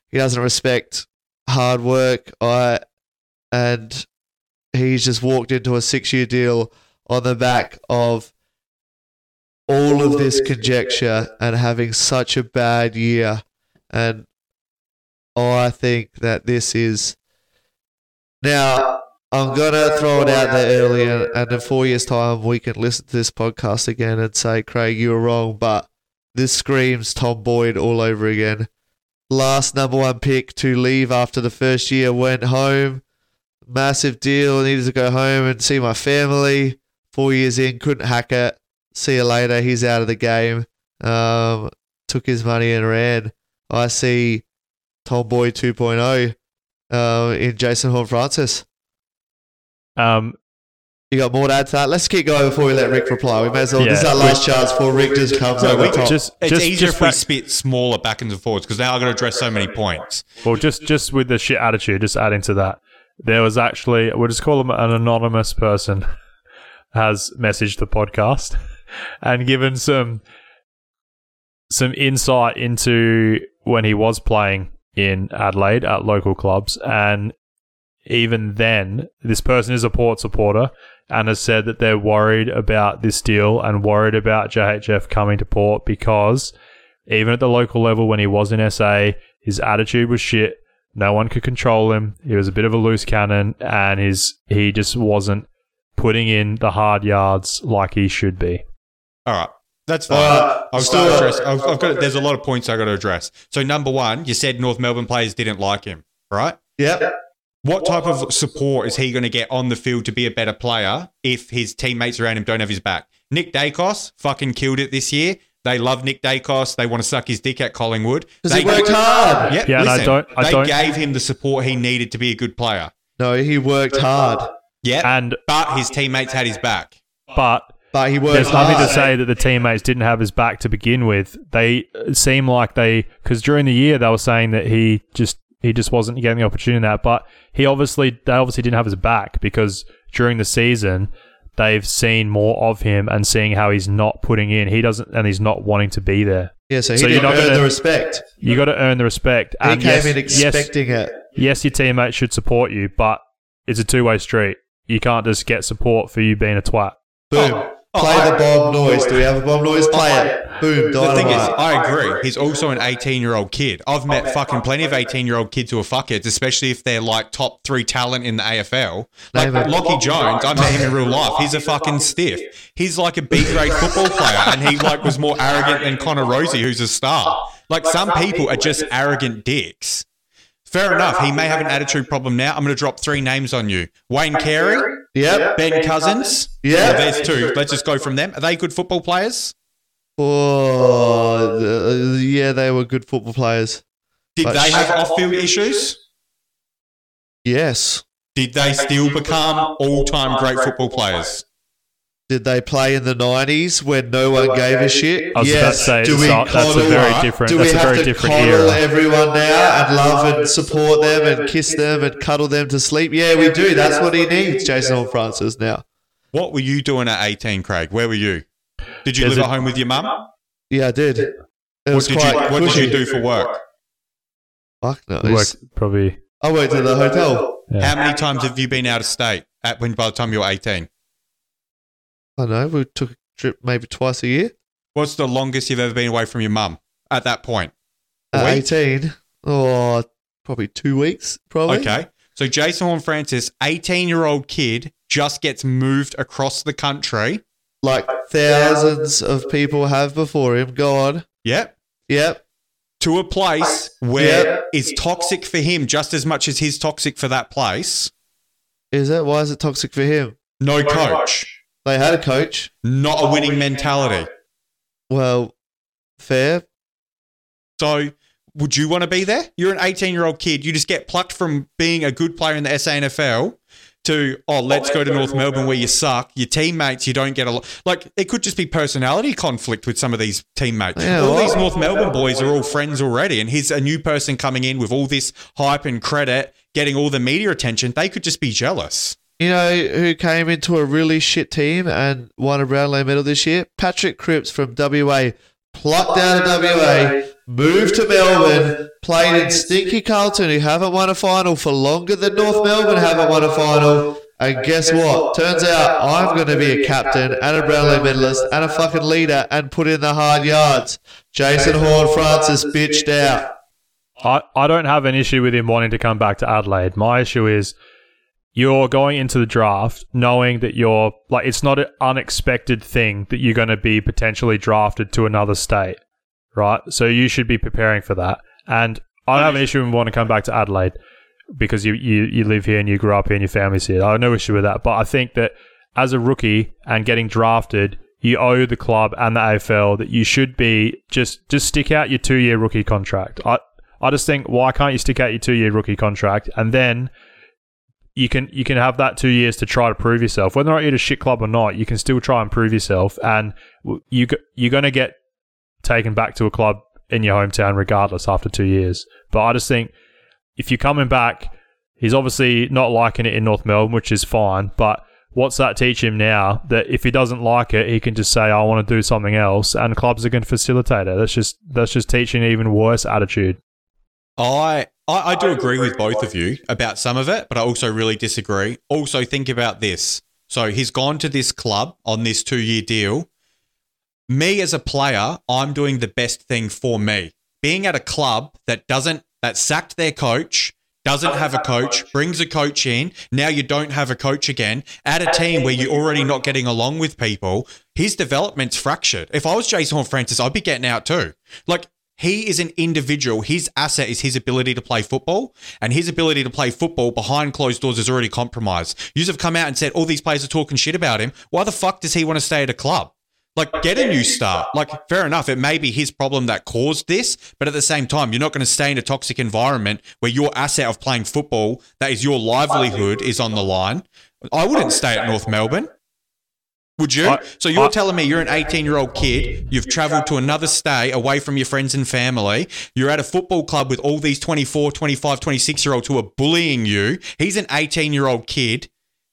He doesn't respect hard work. I and he's just walked into a six year deal on the back of all of this conjecture and having such a bad year. And I think that this is now I'm gonna throw it out there early, and, and in four years' time, we can listen to this podcast again and say, Craig, you were wrong. But this screams Tom Boyd all over again. Last number one pick to leave after the first year went home. Massive deal. Needed to go home and see my family. Four years in, couldn't hack it. See you later. He's out of the game. Um, took his money and ran. I see Tom Boyd 2.0 uh, in Jason Horne-Francis. Um, You got more to add to that? Let's keep going before we let Rick reply. We may as well. This is our last chance before Rick just comes No, over we the top. just It's just, easier just if we back- spit smaller backwards and forwards because now I've got to address so many points. Well, just just with the shit attitude, just adding to that, there was actually we'll just call him an anonymous person has messaged the podcast and given some some insight into when he was playing in Adelaide at local clubs, and even then, this person is a Port supporter and has said that they're worried about this deal and worried about JHF coming to Port because even at the local level when he was in SA, his attitude was shit. No one could control him. He was a bit of a loose cannon, and his he just wasn't putting in the hard yards like he should be. All right. That's fine. Uh, I've, still- got to address, I've, I've got. There's a lot of points I got to address. So number one, you said North Melbourne players didn't like him, right? yep. What type of support is he going to get on the field to be a better player if his teammates around him don't have his back? Nick Daicos fucking killed it this year. They love Nick Daicos. They want to suck his dick at Collingwood. Because he They- worked hard. Yeah, Yeah, and I don't- I they don't- gave him the support he needed to be a good player. No, he worked hard, Yeah, And but his teammates had his back. but but he worked there's hard. nothing to say that the teammates didn't have his back to begin with. They seem like they because during the year they were saying that he just he just wasn't getting the opportunity in that, but he obviously they obviously didn't have his back because during the season they've seen more of him and seeing how he's not putting in. He doesn't and he's not wanting to be there. Yeah, so he So you're didn't earn gonna- the respect. You got to earn the respect. He And came yes, in yes, expecting it. yes, your teammates should support you, but it's a two way street. You can't just get support for you being a twat. Boom. Oh, Oh, Play I- the bomb noise. Do we have a bomb noise? Play it. Boom. The thing is, I agree. He's also an 18 year old kid. I've met fucking plenty of 18 year old kids who are fuckheads, especially if they're like top three talent in the AFL. Like Name. Lachie Jones, I met him in real life. He's a fucking stiff. He's like a B grade football player, and he like was more arrogant than Connor Rozee, who's a star. Like some people are just arrogant dicks. Fair enough. He may have an attitude problem now. I'm going to drop three names on you: Wayne Carey, Yep. Ben Cousins. Yeah. Well, there's two. Let's just go from them. Are they good football players? Oh, yeah, they were good football players. Did But- they have off-field issues? Yes. Did they still become all-time great football players? Did they play in the nineties when no one gave a shit? I was about to say, Do we so- that's a very different- Do that's we a very to different coddle era. everyone now and love and support them and kiss them and cuddle them to sleep? Yeah, we do. That's what he needs, Jason Horn Francis. Now, What were you doing at 18, Craig? Where were you? Did you There's live a- at home with your mum? yeah, I did. It What was did you quite What did you do for work? Fuck no. Worked probably. I worked at the hotel. Yeah. How many times have you been out of state at when by the time you were 18? I know. We took a trip maybe twice a year. What's the longest you've ever been away from your mum at that point? A At week? 18, oh, probably two weeks, probably. Okay. So Jason Horne-Francis, 18-year-old kid, just gets moved across the country. Like thousands of people have before him. Go on. Yep. Yep. To a place where Yep. it's toxic for him just as much as he's toxic for that place. Is it? Why is it toxic for him? No coach. They had a coach. Not a oh, winning mentality. Well, fair. So would you want to be there? You're an 18 year old kid. You just get plucked from being a good player in the SANFL to oh, oh let's go to North Melbourne where you suck. Your teammates, you don't get a lot. Like it could just be personality conflict with some of these teammates. Yeah, all well- these North Melbourne boys are all friends already, and he's a new person coming in with all this hype and credit, getting all the media attention. They could just be jealous. You know who came into a really shit team and won a Brownlow medal this year? Patrick Cripps from WA. Plucked out of WA, moved to Melbourne, played in Stinky Carlton, who haven't won a final for longer than North Melbourne haven't won a final. And guess what? Turns out I'm going to be a captain and a Brownlow medalist and a fucking leader and put in the hard yards. Jason Horne-Francis bitched out. I, I don't have an issue with him wanting to come back to Adelaide. My issue is you're going into the draft knowing that you're like it's not an unexpected thing that you're going to be potentially drafted to another state, right? So you should be preparing for that. And I don't have an issue with wanting to come back to Adelaide because you, you, you live here and you grew up here and your family's here. I have no issue with that. But I think that as a rookie and getting drafted, you owe the club and the AFL that you should be just just stick out your two year rookie contract. I I just think why can't you stick out your two year rookie contract and then you can you can have that two years to try to prove yourself. Whether or not you're at a shit club or not, you can still try and prove yourself, and you you're going to get taken back to a club in your hometown regardless after two years. But I just think if you're coming back, he's obviously not liking it in North Melbourne, which is fine. But what's that teach him now? That if he doesn't like it, he can just say, "I want to do something else," and clubs are going to facilitate it. That's just that's just teaching an even worse attitude. I, I I do agree with both of you about some of it, but I also really disagree. Also, think about this. So he's gone to this club on this two year deal. Me as a player, I'm doing the best thing for me. Being at a club that doesn't that sacked their coach, doesn't have a coach, brings a coach in. Now you don't have a coach again. At a team where you're already not getting along with people, his development's fractured. If I was Jason Horne-Francis, I'd be getting out too. Like he is an individual. His asset is his ability to play football, and his ability to play football behind closed doors is already compromised. You have come out and said all these players are talking shit about him. Why the fuck does he want to stay at a club? Like, get a new start. Like, fair enough. It may be his problem that caused this, but at the same time, you're not going to stay in a toxic environment where your asset of playing football, that is your livelihood, is on the line. I wouldn't stay at North Melbourne. Would you? I- so you're I- telling me you're an 18 year old kid, you've traveled to another state away from your friends and family, you're at a football club with all these 24, 25, 26 year olds who are bullying you. He's an 18 year old kid,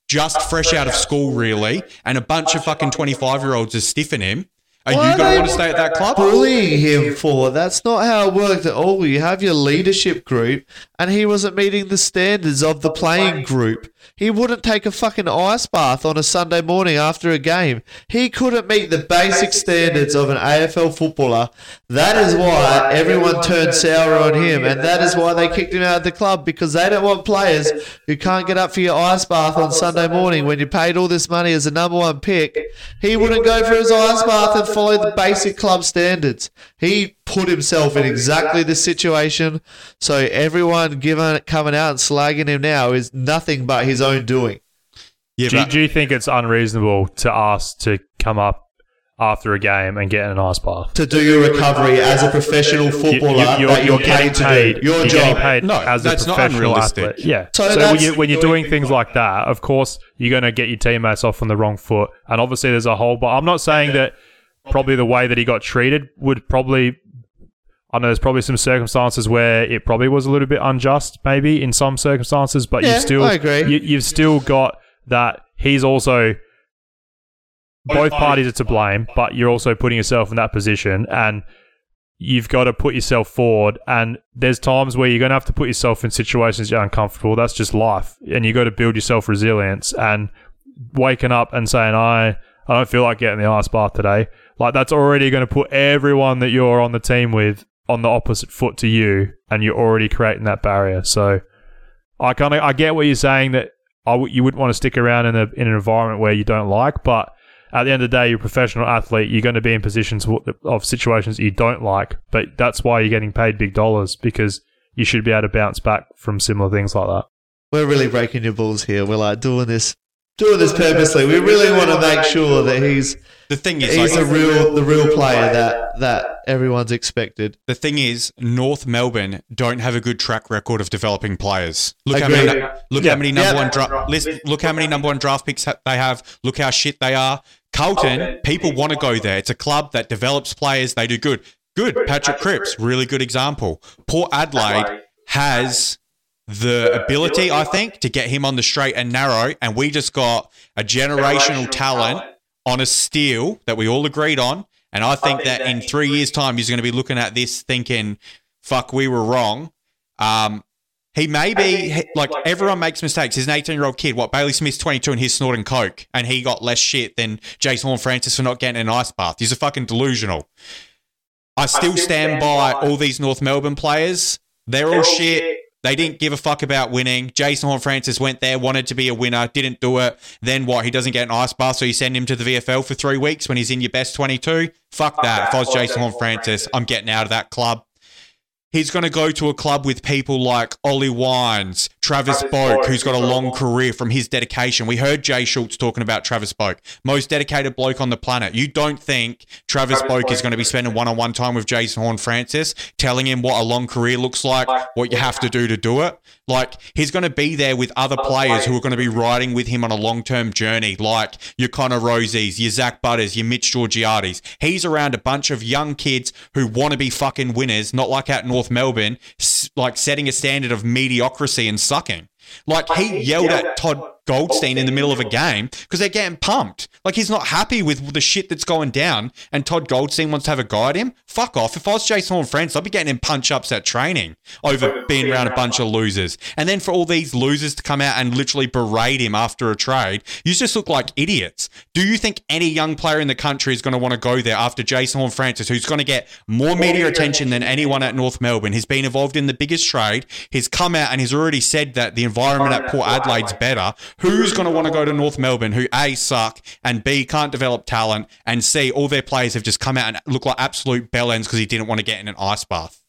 just fresh out of school, really, and a bunch of fucking 25 year olds are stiffing him. Are What you going to want to stay at that club? bullying him for. That's not how it worked at all. You have your leadership group, and he wasn't meeting the standards of the playing group. He wouldn't take a fucking ice bath on a Sunday morning after a game. He couldn't meet the basic standards of an AFL footballer. That is why everyone turned sour on him, and that is why they kicked him out of the club because they don't want players who can't get up for your ice bath on Sunday morning when you paid all this money as a number one pick. He wouldn't go for his ice bath and follow the basic club standards. He put himself in exactly this situation. So everyone giving coming out and slagging him now is nothing but his own doing. Yeah, Do, you- but do you think it's unreasonable to ask to come up after a game and get in an ice bath? To do your recovery as a professional footballer you- you're, that you're, you're getting paid to do. Your you're job. getting paid No, as a that's not professional unrealistic. athlete. Yeah. So So, when, you, when you're doing things like that, of course, you're going to get your teammates off on the wrong foot. And obviously, there's a whole. But I'm not saying that probably the way that he got treated would probably. I know there's probably some circumstances where it probably was a little bit unjust, maybe in some circumstances, but Yeah, you still, I agree. You, you've still got that he's also both parties are to blame, but you're also putting yourself in that position and you've got to put yourself forward. And there's times where you're going to have to put yourself in situations you're uncomfortable. That's just life. And you've got to build yourself resilience and waking up and saying, I, I don't feel like getting the ice bath today. Like that's already going to put everyone that you're on the team with on the opposite foot to you. And you're already creating that barrier. So I kind of, I get what you're saying that I w- you wouldn't want to stick around in a, in an environment where you don't like, but at the end of the day, you're a professional athlete. You're going to be in positions of situations you don't like, but that's why you're getting paid big dollars because you should be able to bounce back from similar things like that. We're really breaking your balls here. We're like doing this doing this purposely. We really want to make sure that he's The thing is, he's like, a real the real player that that everyone's expected. the thing is, North Melbourne don't have a good track record of developing players. Look how Agreed. many, look Yeah. how many number Yeah. one draft, list, look how many number one draft picks ha- they have. Look how shit they are. Carlton, people want to go there. It's a club that develops players. They do good. Good. Patrick Cripps, really good example. Port Adelaide has the ability, I think, to get him on the straight and narrow, and we just got a generational talent on a steal that we all agreed on. And I think that in three years' time, he's going to be looking at this thinking, fuck, we were wrong. Um, he may be he- like everyone makes mistakes. He's an 18 year old kid. What Bailey Smith's 22 and he's snorting coke, and he got less shit than Jason Horne-Francis for not getting an ice bath. He's a fucking delusional. I still stand by all these North Melbourne players. They're all shit. They didn't give a fuck about winning. Jason Horne-Francis went there, wanted to be a winner, didn't do it. Then what? He doesn't get an ice bath, so you send him to the VFL for three weeks when he's in your best 22? Fuck that. If I was Jason Horne-Francis, I'm getting out of that club. He's going to go to a club with people like Ollie Wines, Travis Boak, who's got a long career from his dedication. We heard Jay Schulz talking about Travis Boak, most dedicated bloke on the planet. You don't think Travis Boak is going to be spending one on one time with Jason Horne-Francis, telling him what a long career looks like, what you have to do to do it? Like, he's going to be there with other players who are going to be riding with him on a long term journey, like your Connor Rozees, your Zak Butters, your Mitch Georgiades. He's around a bunch of young kids who want to be fucking winners, not like at North Melbourne, like setting a standard of mediocrity and sucking. Like he yelled at Todd Goldstein in the middle of a game because they're getting pumped. Like he's not happy with the shit that's going down, and Todd Goldstein wants to have a guy at him. Fuck off. If I was Jason Horne-Francis, I'd be getting him punch ups at training over being around a bunch of losers. And then for all these losers to come out and literally berate him after a trade, you just look like idiots. Do you think any young player in the country is going to want to go there after Jason Horne-Francis, who's going to get more media attention than anyone at North Melbourne? He's been involved in the biggest trade. He's come out and he's already said that the environment at Port Adelaide's better. Who's going to want to go to North Melbourne who A, suck, and B, can't develop talent, and C, all their players have just come out and look like absolute bellends because he didn't want to get in an ice bath?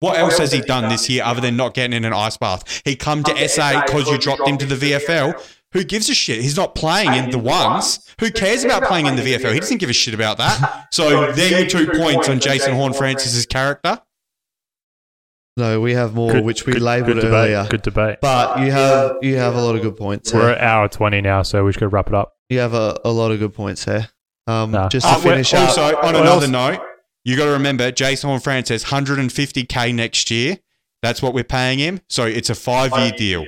What else has he done this year other than not getting in an ice bath? He come to SA because you dropped him to the VFL. Who gives a shit? He's not playing in the ones. Who cares about playing in the VFL? He doesn't give a shit about that. So there are your two points on Jason Horne-Francis's character. No, we have more, Good- which we good- labelled good earlier. debate. Good debate. But you have you have a lot of good points. We're Here. at hour 20 now, so we should wrap it up. You have a, a lot of good points here. Um, Nah. Just to Uh, finish up, also, on What another else? note, you got to remember Jason Horne-Francis 150k next year. That's what we're paying him. So it's a five year deal.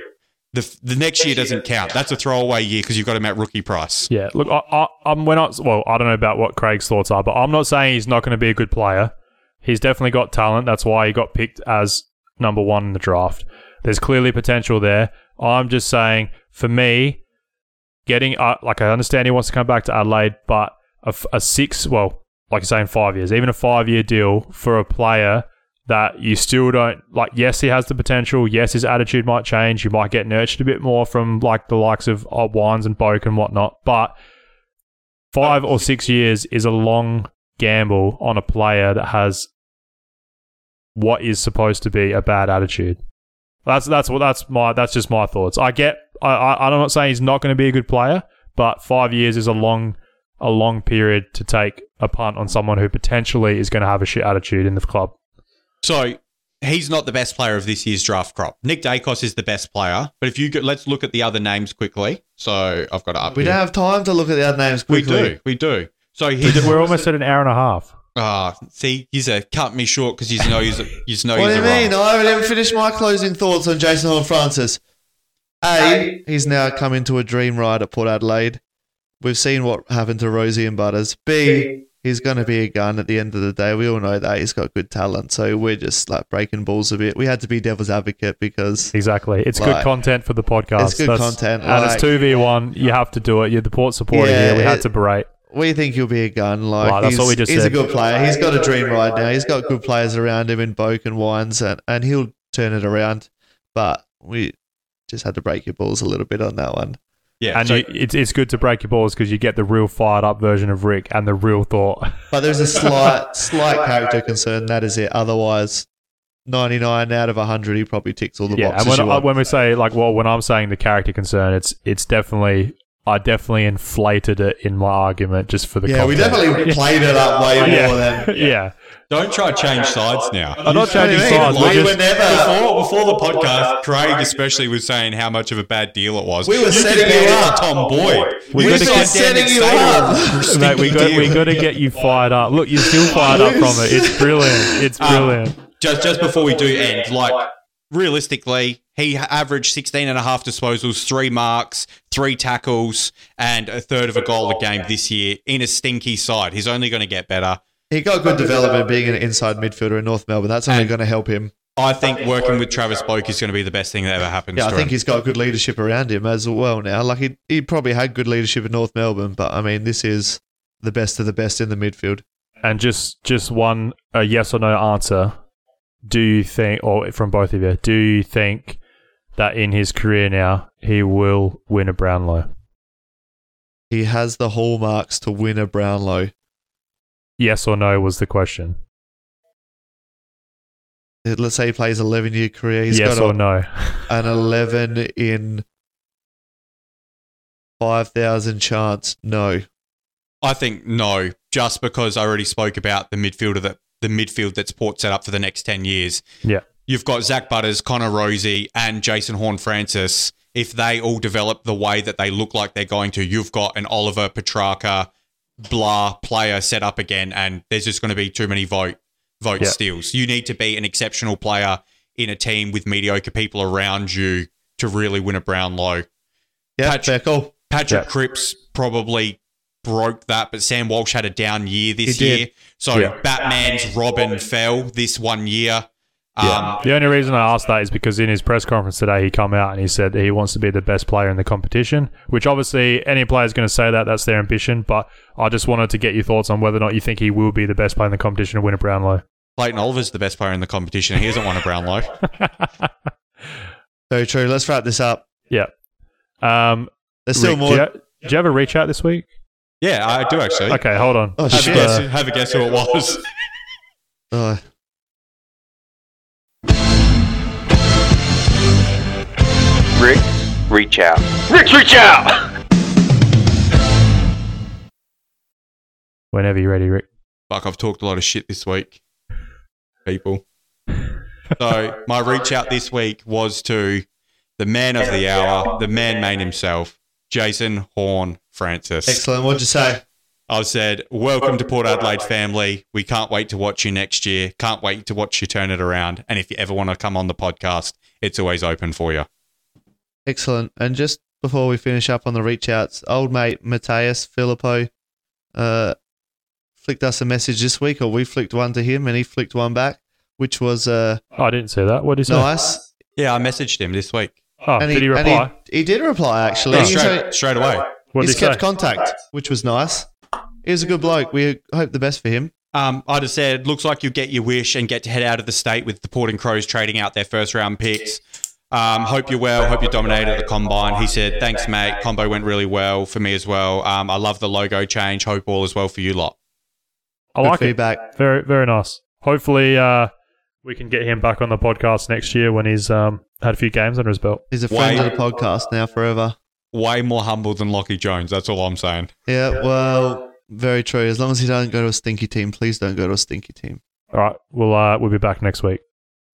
The, the next year doesn't count. That's a throwaway year because you've got him at rookie price. Yeah, look, I, I, I'm, we're not. Well, I don't know about what Craig's thoughts are, but I'm not saying he's not going to be a good player. He's definitely got talent. That's why he got picked as number one in the draft. There's clearly potential there. I'm just saying, for me, getting uh, like I understand he wants to come back to Adelaide, but a six, well, like I say, in five years, even a five year deal for a player that you still don't like. Yes, he has the potential. Yes, his attitude might change. You might get nurtured a bit more from like the likes of uh, Wines and Boak and whatnot. But five or six years is a long gamble on a player that has what is supposed to be a bad attitude. That's that's what that's my that's just my thoughts. I get. I, I I'm not saying he's not going to be a good player, but five years is a long a long period to take a punt on someone who potentially is going to have a shit attitude in the club. So he's not the best player of this year's draft crop. Nick Daicos is the best player. But if you go, let's look at the other names quickly. So I've got to up we here. don't have time to look at the other names we do. We do. So he's, We're almost at an hour and a half. Ah, see, he's a cut me short because you know he's a, you know What do you mean? wrong. I haven't even finished my closing thoughts on Jason Horne-Francis. A, he's now come into a dream ride at Port Adelaide. We've seen what happened to Rozee and Butters. B, he's going to be a gun at the end of the day. We all know that he's got good talent. So we're just like breaking balls a bit. We had to be devil's advocate because Exactly. It's good content for the podcast. It's good content, And like- it's 2v1. You have to do it. You're the port supporter Yeah, here. We had it- to berate. We think he'll be a gun. Like Right, that's he's, what we just he's a good player. He's got a dream right now. He's got good players around him in Boak and Wines, and, and he'll turn it around. But we just had to break your balls a little bit on that one. Yeah, And so- you, it's, it's good to break your balls because you get the real fired up version of Rick and the real thought. But there's a slight, slight character concern. That is it. Otherwise, 99 out of 100, he probably ticks all the yeah, and boxes when, you I, want. when we say like, well, when I'm saying the character concern, it's it's definitely I definitely inflated it in my argument just for the yeah, we definitely played it up way yeah. more than. yeah. Don't try to change sides now. I'm not changing What do you mean? sides. We We're were just, never. Before, before the podcast, Craig especially was saying how much of a bad deal it was. We were you setting you it up. Tom Boyd. We You gotta said get- Dan setting you McStay up. mate, we got we got to get you fired up. Look, you're still fired up from it. It's brilliant. It's Um, brilliant. just just before we do end, like realistically, he averaged 16 and a half disposals, three marks, three tackles, and a third of a goal a game this year in a stinky side. He's only going to get better. He got good development being an inside midfielder in North Melbourne. That's only And- going to help him. I think working with Travis Boak is going to be the best thing that ever happens Yeah, I think him. he's got good leadership around him as well now. Like he, he probably had good leadership in North Melbourne, but I mean, this is the best of the best in the midfield. And just just one a yes or no answer. Do you think, or from both of you, do you think that in his career now he will win a Brownlow? He has the hallmarks to win a Brownlow. Yes or no was the question. Uh, let's say he plays 11 year career. He's yes got or a, no? an 11 in 5,000 chance. No. I think no, just because I already spoke about the midfielder that the midfield that's Port set up for the next 10 years. Yeah. You've got Zak Butters, Connor Rozee, and Jason Horne-Francis. If they all develop the way that they look like they're going to, you've got an Oliver Petracca, blah player set up again, and there's just going to be too many vote vote Yeah. steals. You need to be an exceptional player in a team with mediocre people around you to really win a Brownlow. Yeah, call. Patrick Yeah. Cripps probably broke that, but Sam Walsh had a down year this year. So Yeah. Batman's Robin fell this one year. Um, The only reason I asked that is because in his press conference today, he come out and he said that he wants to be the best player in the competition. Which obviously any player is going to say that that's their ambition. But I just wanted to get your thoughts on whether or not you think he will be the best player in the competition and win a Brownlow. Clayton Oliver's the best player in the competition. He hasn't won a Brownlow. Very true. Let's wrap this up. yeah. Um, There's still Rick, more. Do you, do you have a reach out this week? Yeah, I do actually. Okay, hold on. Oh, Have a, guess, Uh, have a guess who it was. Oh, Rick, reach out. Rick, reach out! Whenever you're ready, Rick. Fuck, I've talked a lot of shit this week, people. So my reach out this week was to the man of the hour, the man man himself, Jason Horn Francis. excellent. What'd you say? I've said, Welcome to Port Adelaide family. We can't wait to watch you next year. Can't wait to watch you turn it around. And if you ever want to come on the podcast, it's always open for you. Excellent. And just before we finish up on the reach outs, old mate Mattaes Phillipou uh, flicked us a message this week, or we flicked one to him and he flicked one back, which was uh, I didn't see that. What did he say? nice. Yeah, I messaged him this week. Oh, and did he, and reply? he, did reply, actually. Yeah, He straight, said straight away. what did he's he say? kept contact, which was nice. He was a good bloke. We hope the best for him. Um, I just said, looks like you get your wish and get to head out of the state with the Port and Crows trading out their first round picks. Um, hope you're well. Hope you dominated the combine. He said, thanks, mate. Combo went really well for me as well. Um, I love the logo change. Hope all is well for you lot. I Good like it. feedback. Very, very nice. Hopefully, uh, we can get him back on the podcast next year when he's um, had a few games under his belt. He's a friend Why- of the podcast now forever. Way more humble than Lachie Jones. That's all I'm saying. Yeah, well, very true. As long as he doesn't go to a stinky team, please don't go to a stinky team. All right, we'll uh, we'll be back next week.